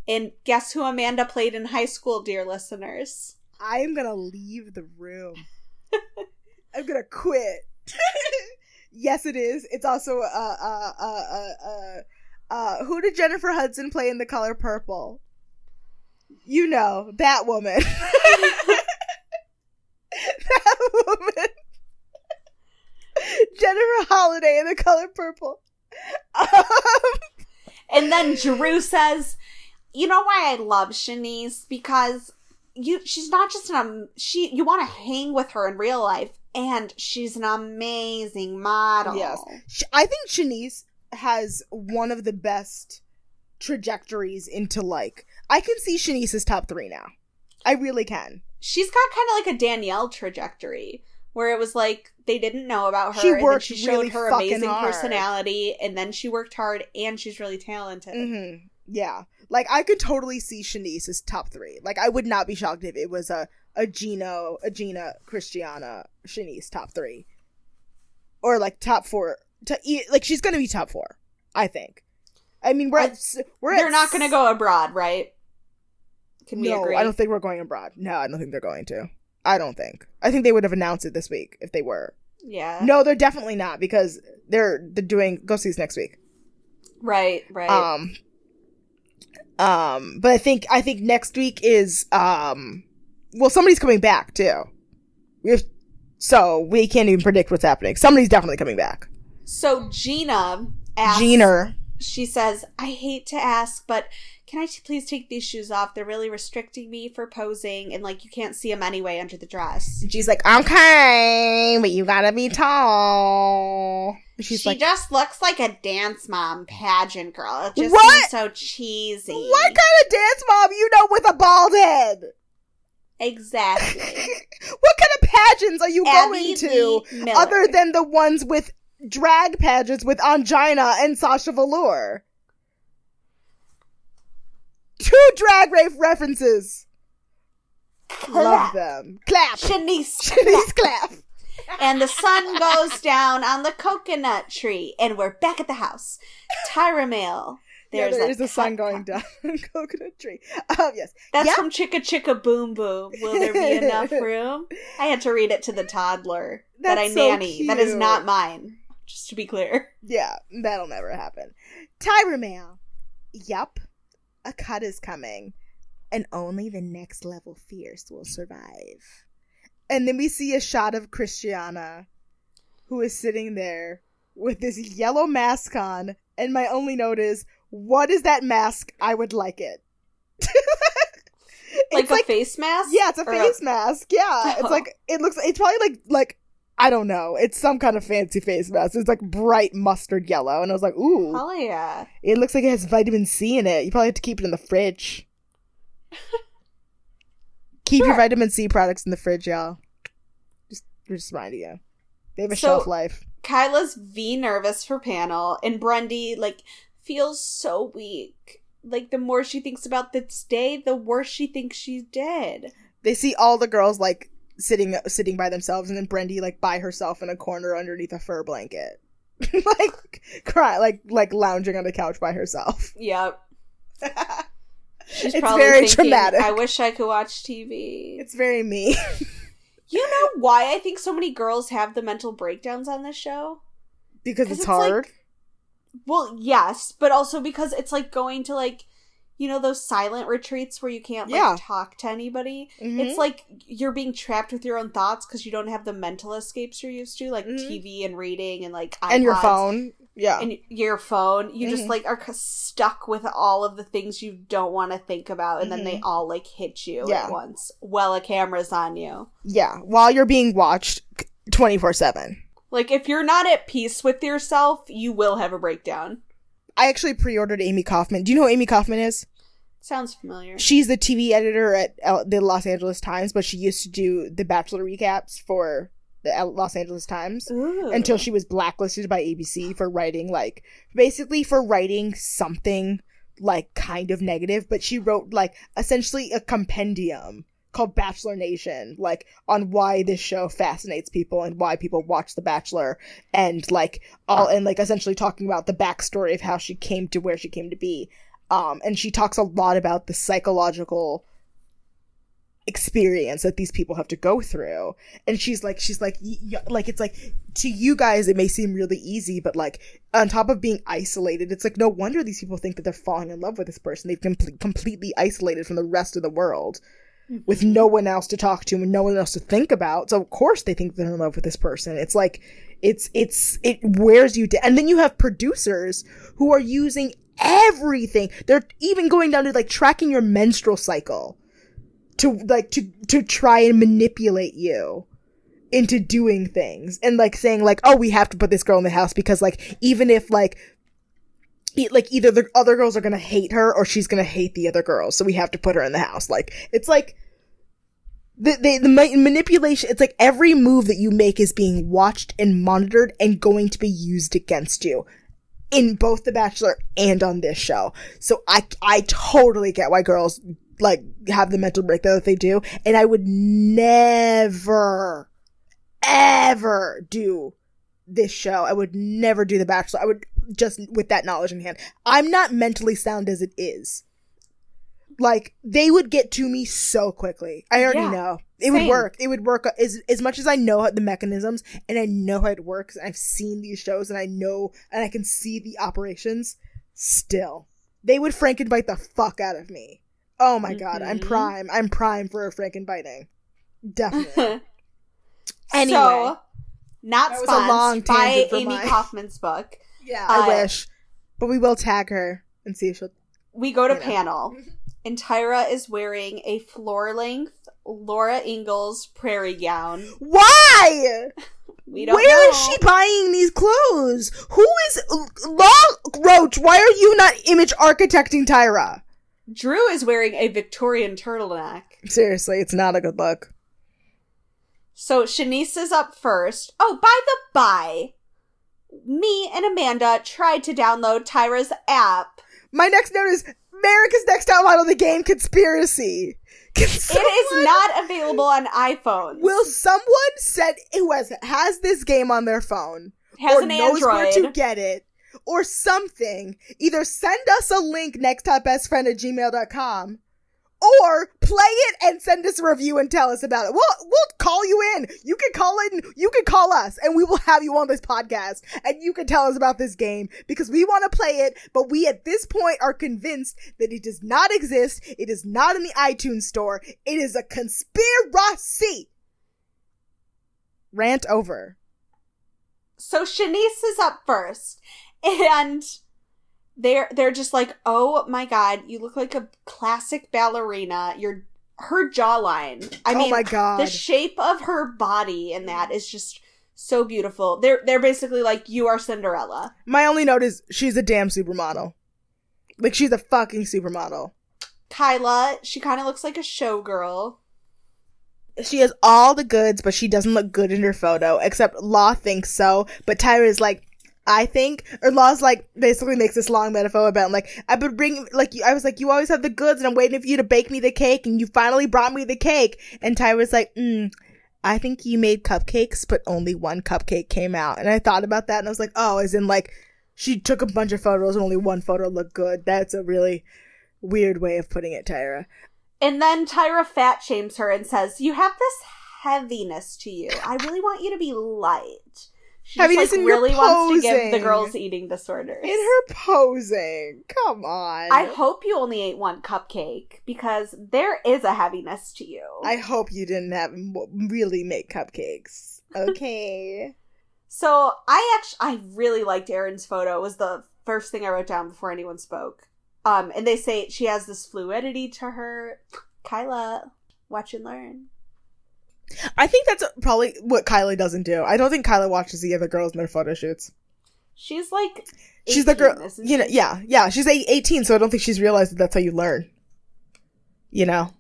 And guess who Amanda played in high school, dear listeners? I am gonna leave the room. [laughs] I'm gonna quit. [laughs] yes, it is. It's also uh uh uh uh uh. Uh, who did Jennifer Hudson play in The Color Purple? You know that woman. [laughs] woman. Jennifer Holliday in The Color Purple. Um, And then Drew says, "You know why I love Shanice because you she's not just an um, she you want to hang with her in real life and she's an amazing model." Yes. I think Shanice has one of the best trajectories into like I can see Shanice's top three now. I really can. She's got kind of like a Danielle trajectory where it was like they didn't know about her She and then worked she showed really her amazing hard. personality and then she worked hard and she's really talented. hmm Yeah, like I could totally see Shanice as top three. Like I would not be shocked if it was a a Gino, a Jeana, Khrystyana, Shanice top three, or like top four. To like she's gonna be top four. I think. I mean, we're I- at we're They're at not going to go abroad, right? Can we no, agree? I don't think we're going abroad. No, I don't think they're going to. I don't think. I think they would have announced it this week if they were. yeah. No, they're definitely not because they're they're doing go see next week. Right, right. Um um but I think I think next week is um well somebody's coming back too. We have so we can't even predict what's happening. Somebody's definitely coming back. so Jeana asks, Jeaner. she says, I hate to ask, but can I please take these shoes off? They're really restricting me for posing, and like you can't see them anyway under the dress. She's like, okay, but you gotta be tall. She's she like, just looks like a dance mom pageant girl. It just What? seems so cheesy. what kind of dance mom you know with a bald head? Exactly. [laughs] what kind of pageants are you Abby going to Lee Miller. other than the ones with drag pageants with Angina and Sasha Velour? Two drag race references. Love them. Clap. Shanice. [laughs] Shanice clap. and the sun goes down on the coconut tree, and we're back at the house. Tyra Mail. Yeah, There's there is the sun going down on coconut tree. Um, yes. That's Yeah. from Chicka Chicka Boom Boom. Will there be enough [laughs] room? I had to read it to the toddler that I so nanny. That is not mine. Just to be clear. Yeah, that'll never happen. Tyra Mail. Yup. A cut is coming. And only the next level fierce will survive. And then we see a shot of Khrystyana, who is sitting there with this yellow mask on. And my only note is, what is that mask? I would like it. [laughs] Like It's a face mask? yeah, it's a face mask. Yeah, it's [laughs] Oh. like it looks. It's probably like like I don't know. It's some kind of fancy face mask. It's like bright mustard yellow, and I was like, ooh, Hell yeah. it looks like it has vitamin C in it. You probably have to keep it in the fridge. [laughs] keep your vitamin C products in the fridge, y'all. Just just reminding you, they have a So- shelf life. Kyla's V nervous for panel, and Brendi, like, feels so weak. Like, the more she thinks about this day, the worse she thinks she's dead. They see all the girls like sitting sitting by themselves, and then Brendi like by herself in a corner underneath a fur blanket, [laughs] like cry, like like lounging on the couch by herself. Yep. [laughs] She's It's probably very thinking, traumatic. I wish I could watch TV. It's very me. [laughs] You know why I think so many girls have the mental breakdowns on this show? Because it's, it's like- hard. Well, yes, but also because it's like going to like you know those silent retreats where you can't like Yeah. talk to anybody. Mhm. It's like you're being trapped with your own thoughts because you don't have the mental escapes you're used to, like Mhm. TV and reading and like and your phone. Yeah. and your phone. You just Mhm. like are stuck with all of the things you don't want to think about, and then they Mhm. all like hit you Yeah. at once while a camera's on you. yeah. While you're being watched 24 7. Like if you're not at peace with yourself, you will have a breakdown. I actually pre ordered Amy Kaufman. Do you know who Amy Kaufman is? Sounds familiar. She's the TV editor at L- the Los Angeles Times, but she used to do the Bachelor recaps for the L- Los Angeles Times. Ooh. until she was blacklisted by ABC for writing like basically for writing something like kind of negative, but she wrote like essentially a compendium called Bachelor Nation, like on why this show fascinates people and why people watch The Bachelor and like all and like essentially talking about the backstory of how she came to where she came to be. Um, and she talks a lot about the psychological experience that these people have to go through. And she's like she's like y- y- like it's like to you guys it may seem really easy but like on top of being isolated it's like no wonder these people think that they're falling in love with this person. They've com- completely isolated from the rest of the world with no one else to talk to and no one else to think about. So of course they think they're in love with this person. It's like it's it's it wears you down. And then you have producers who are using everything. They're even going down to like tracking your menstrual cycle to like to to try and manipulate you into doing things and like saying like oh we have to put this girl in the house because like even if like e- like either the other girls are gonna hate her or she's gonna hate the other girls so we have to put her in the house like it's like the, the, the ma- manipulation, it's like every move that you make is being watched and monitored and going to be used against you in both The Bachelor and on this show. So I, I totally get why girls like have the mental breakdown that they do. And I would never, ever do this show. I would never do The Bachelor. I would just with that knowledge in hand. I'm not mentally sound as it is. Like they would get to me so quickly. I already Yeah, know it would work. It would work as as much as I know the mechanisms and I know how it works. And I've seen these shows and I know and I can see the operations. Still, they would frankenbite the fuck out of me. Oh my god, I'm Mhm. prime. I'm prime for a frankenbiting. [laughs] Definitely. Anyway. So, not That was a long sponsored by Amy my- Kaufman's book. [laughs] yeah, I uh, wish, but we will tag her and see if she'll. We go to You know. panel, [laughs] and Tyra is wearing a floor length Laura Ingalls prairie gown. Why? [laughs] We don't Where know. is she buying these clothes? Who is Law Roach? Why are you not image architecting Tyra? Drew is wearing a Victorian turtleneck. Seriously, it's not a good look. So Shanice is up first. Oh, by the by, me and Amanda tried to download Tyra's app. My next note is America's Next Top Model: The Game Conspiracy. Can It is not available on iPhones. Will someone set who has has this game on their phone has or an knows where to get it or something? Either send us a link next top best friend at gmail.com or play it and send us a review and tell us about it. We'll we'll call you in. You can call in. You can call us, and we will have you on this podcast, and you can tell us about this game because we want to play it. But we at this point are convinced that it does not exist. It is not in the iTunes store. It is a conspiracy. Rant over. so Shanice is up first, and they're they're just like, "Oh my god, you look like a classic ballerina. Your her jawline. I oh mean, my god. the shape of her body in that is just so beautiful. They're they're basically like, "You are Cinderella." My only note is she's a damn supermodel. Like she's a fucking supermodel. Kyla, she kind of looks like a showgirl. She has all the goods, but she doesn't look good in her photo. Except Law thinks so, but Tyra is like, I think, or Law's like basically makes this long metaphor about like I've been bringing like. I was like, you always have the goods, and I'm waiting for you to bake me the cake, and you finally brought me the cake. And Tyra's like, mm, I think you made cupcakes, but only one cupcake came out. And I thought about that, and I was like, oh, as in like she took a bunch of photos and only one photo looked good. That's a really weird way of putting it, Tyra. And then Tyra fat shames her and says, "You have this heaviness to you. I really want you to be light." She Heaviness just, like, in your really wants to give the girls eating disorders. In her posing, come on. I hope you only ate one cupcake because there is a heaviness to you. I hope you didn't have really make cupcakes. Okay. [laughs] so I actually I really liked Erin's photo. It was the first thing I wrote down before anyone spoke. Um, and they say she has this fluidity to her. Kyla, watch and learn. I think that's probably what Kylie doesn't do. I don't think Kylie watches the other girls in their photo shoots. She's like She's the girl, you know, yeah, yeah. She's 18, so I don't think she's realized that that's how you learn. You know?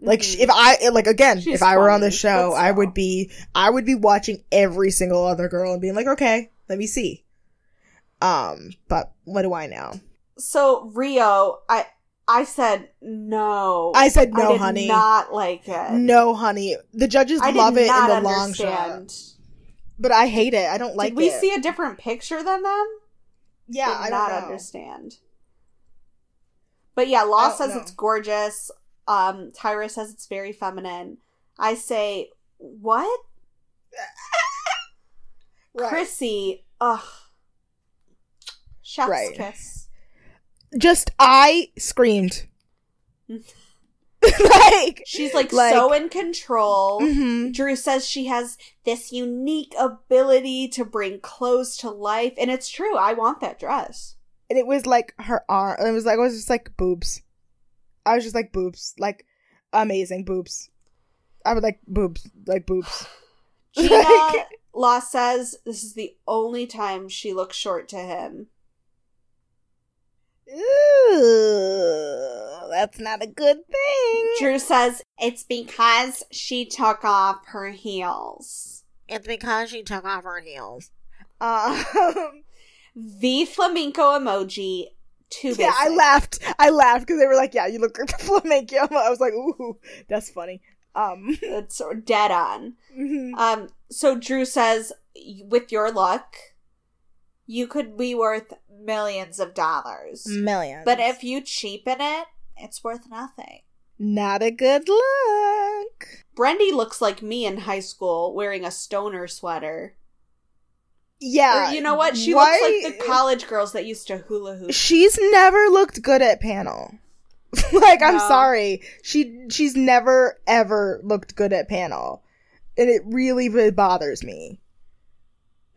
Like, Mhm. if I, like, again, She's if I were on the show, I would be, I would be watching every single other girl and being like, okay, let me see. Um, but what do I know? So Rio, I I said no. I said no, did honey. Not like it. No, honey. The judges I love it in the long shot. But I hate it. I don't like Did we it. see a different picture than them? Yeah, did I not understand. But yeah, Law says know. it's gorgeous. Um, Tyra says it's very feminine. I say, what? [laughs] Right. Chrissy, ugh. Chef's Right. kiss. Just I screamed. [laughs] like She's like, Like- so in control. mhm. Drew says she has this unique ability to bring clothes to life, and it's true. I want that dress. and it was like her arm. It was like it was just like boobs. I was just like boobs, like amazing boobs. I would like boobs, like boobs. [sighs] Jeana [laughs] Like- Law says this is the only time she looks short to him. Ooh, that's not a good thing. Drew says it's because she took off her heels. It's because she took off her heels. Um, The flamenco emoji. Too basic. yeah, I laughed. I laughed because they were like, "Yeah, you look like a flamenco." [laughs] I was like, "Ooh, that's funny." Um, It's dead on. [laughs] mhm. Um, so Drew says, with your luck, you could be worth millions of dollars. millions, But if you cheapen it, it's worth nothing. not a good look. Brendi looks like me in high school wearing a stoner sweater. Yeah, or you know what? She why- looks like the college girls that used to hula hoop. She's never looked good at panel. [laughs] like I'm sorry, she she's never ever looked good at panel, and it really b- bothers me.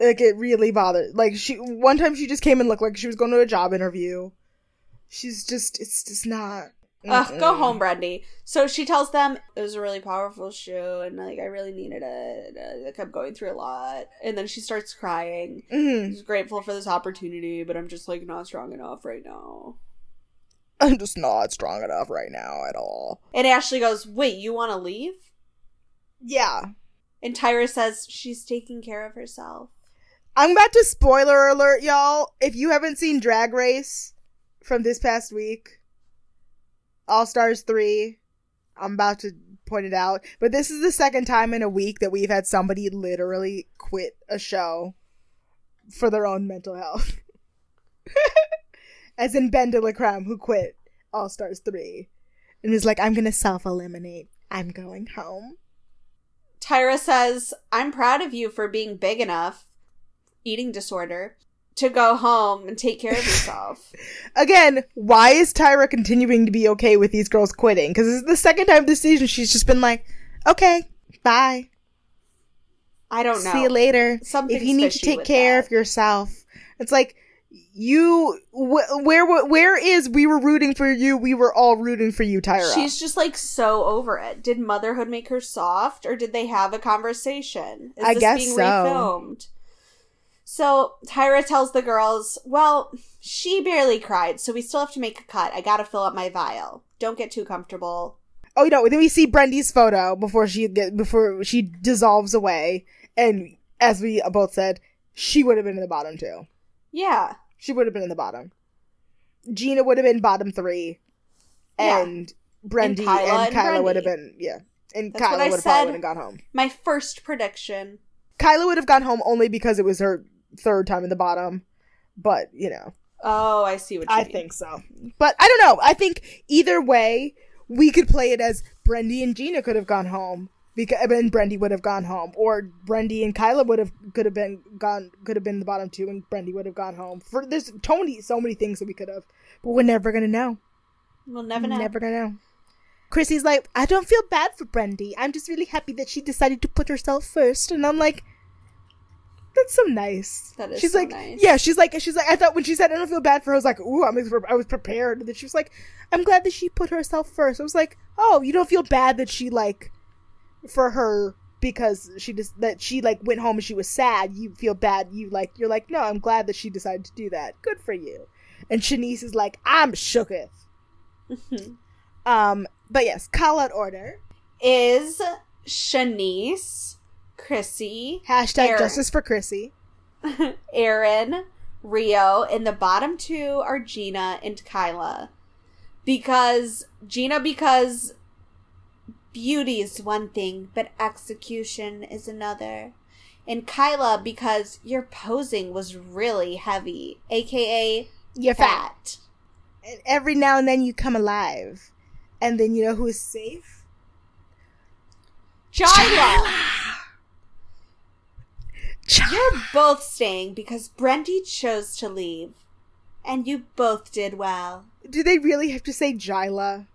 Like it really bothered. Like she one time she just came and looked like she was going to a job interview. She's just it's just not. Ugh, go home, Brendi. So she tells them it was a really powerful shoe, and like I really needed it. Uh, I kept going through a lot, and then she starts crying. Mhm. She's grateful for this opportunity, but I'm just like not strong enough right now. I'm just not strong enough right now at all. And Ashley goes, "Wait, you want to leave?" Yeah, And Tyra says she's taking care of herself. I'm about to spoiler alert, y'all. If you haven't seen Drag Race from this past week, All Stars 3, I'm about to point it out. But this is the second time in a week that we've had somebody literally quit a show for their own mental health. [laughs] As in Ben de who quit All Stars 3 and was like, I'm going to self eliminate. I'm going home. Tyra says, I'm proud of you for being big enough, eating disorder, to go home and take care of [laughs] yourself. Again, why is Tyra continuing to be okay with these girls quitting? Because this is the second time this season she's just been like, okay, bye. I don't know. See you later. If you need to take care that. of yourself, it's like you. Wh- where where is we were rooting for you? We were all rooting for you, Tyra. She's just like so over it. Did motherhood make her soft, or did they have a conversation? Is I this guess being so. refilmed? So Tyra tells the girls, "Well, she barely cried, so we still have to make a cut. I gotta fill up my vial. Don't get too comfortable." oh no! Then we see Brendi's photo before she get before she dissolves away, and as we both said, she would have been in the bottom too. Yeah, She would have been in the bottom. Jeana would have been bottom three, Yeah. and Brendi and Kyla Kyla, and would have been yeah, and That's Kyla would have probably gone home. my first prediction. Kyla would have gone home only because it was her third time in the bottom, but you know, Oh, I see what you I mean. think so. But I don't know. I think either way, we could play it as Brendi and Jeana could have gone home because and Brendi would have gone home, or Brendi and Kyla would have could have been gone could have been the bottom two, and Brendi would have gone home. For there's Tony, so many things that we could have, but we're never gonna know. We'll never know. Never gonna know. Chrissy's like, I don't feel bad for Brendi. I'm just really happy that she decided to put herself first. And I'm like, that's so nice. That is she's so like, nice. yeah, she's like, she's like, I thought when she said I don't feel bad for her, I was like, ooh, I'm, I was prepared. And then she was like, I'm glad that she put herself first. I was like, oh, you don't feel bad that she like, for her because she just that she like went home and she was sad. You feel bad. You like, you're like, no, I'm glad that she decided to do that. Good for you. And Shanice is like, I'm shooketh. [laughs] Um, but yes, call out order. Is Shanice, Chrissy, Hashtag Erin. justice for Chrissy. [laughs] Erin, Rio, and the bottom two are Jeana and Kyla. Because Jeana, because beauty is one thing, but execution is another. And Kyla, because your posing was really heavy, aka You're fat. fat. And every now and then you come alive. And then you know who is safe? Jyla, Ch- you're both staying because Brendi chose to leave. And you both did well. Do they really have to say Jyla?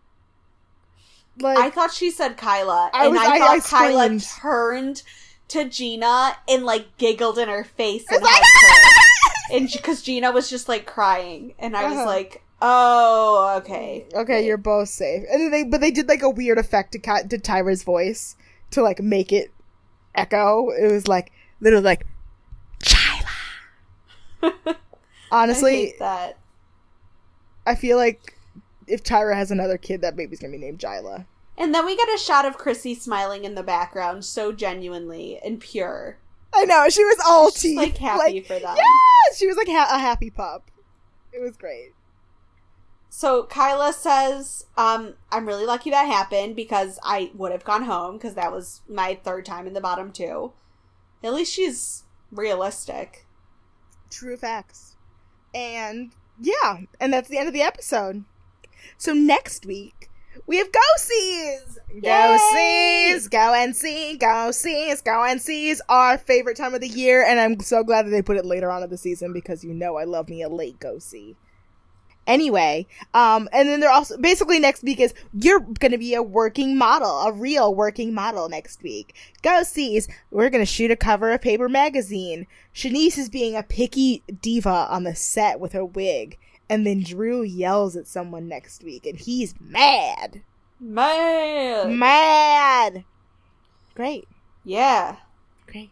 Like, I thought she said Kyla, I and was- I, I- thought I Kyla turned to Jeana and like giggled in her face and was like, [laughs] and because Jeana was just like crying, and I was Uh-huh. like, "Oh, okay, okay, you're both safe. And then they, but they did like a weird effect to, to Tyra's voice to like make it echo. It was like literally like. [laughs] I Honestly, hate that. I feel like if Tyra has another kid, that baby's gonna be named Jyla. And then we get a shot of Chrissy smiling in the background, so genuinely and pure. I know she was all She's, teeth, like, happy for them. Yeah, she was like ha- a happy pup. It was great. So Kyla says, um, I'm really lucky that happened because I would have gone home because that was my third time in the bottom two. At least she's realistic. True facts. And yeah, and that's the end of the episode. So next week we have go sees. Go sees, go and see, go sees, go and sees our favorite time of the year, and I'm so glad that they put it later on in the season because you know I love me a late go see. Anyway, um, and then they're also basically next week is you're gonna be a working model, a real working model next week. Go sees, we're gonna shoot a cover of Paper Magazine. Shanice is being a picky diva on the set with her wig, and then Drew yells at someone next week, and he's mad, Mad. mad. Great, Yeah. great.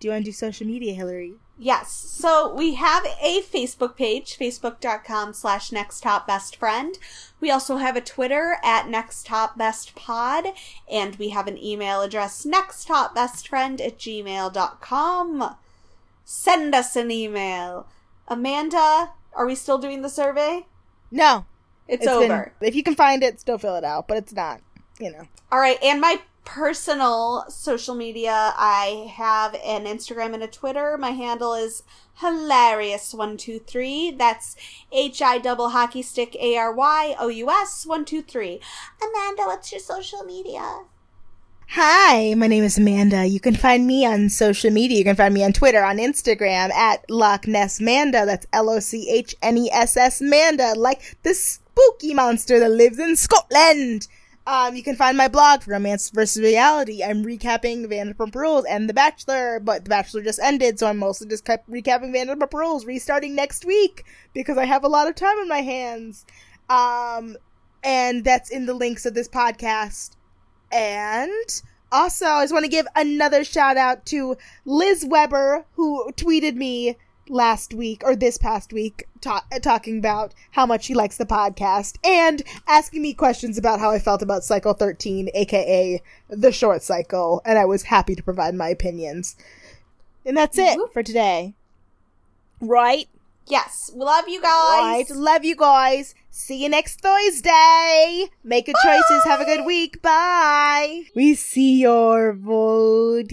Do you want to do social media, Hillary? Yes. So we have a Facebook page, facebook.com slash next top best friend. We also have a Twitter at next top best pod, and we have an email address, next top best friend at gmail.com. Send us an email. Amanda, are we still doing the survey? No, It's, been- over. if you can find it, still fill it out, but it's not. You know. All right, and my personal social media, I have an Instagram and a Twitter. My handle is hillaryous123. That's H I double hockey stick A R Y O U S 123. Amanda, what's your social media? Hi, my name is Amanda. You can find me on social media. You can find me on Twitter, on Instagram at Loch Ness Manda. That's L O C H N E S S Manda, like the spooky monster that lives in Scotland. Um, you can find my blog, Romance vs. Reality. I'm recapping Vanderpump Rules and The Bachelor, but The Bachelor just ended, so I'm mostly just kept recapping Vanderpump Rules, restarting next week because I have a lot of time on my hands. Um, and that's in the links of this podcast. And also, I just want to give another shout out to Liz Weber, who tweeted me last week or this past week ta- talking about how much he likes the podcast and asking me questions about how I felt about Cycle 13, aka the short cycle. And I was happy to provide my opinions. And that's it for today. Right? Yes, we love you guys. Right. Love you guys. See you next Thursday. Make good choices. Have a good week. Bye. We see your body.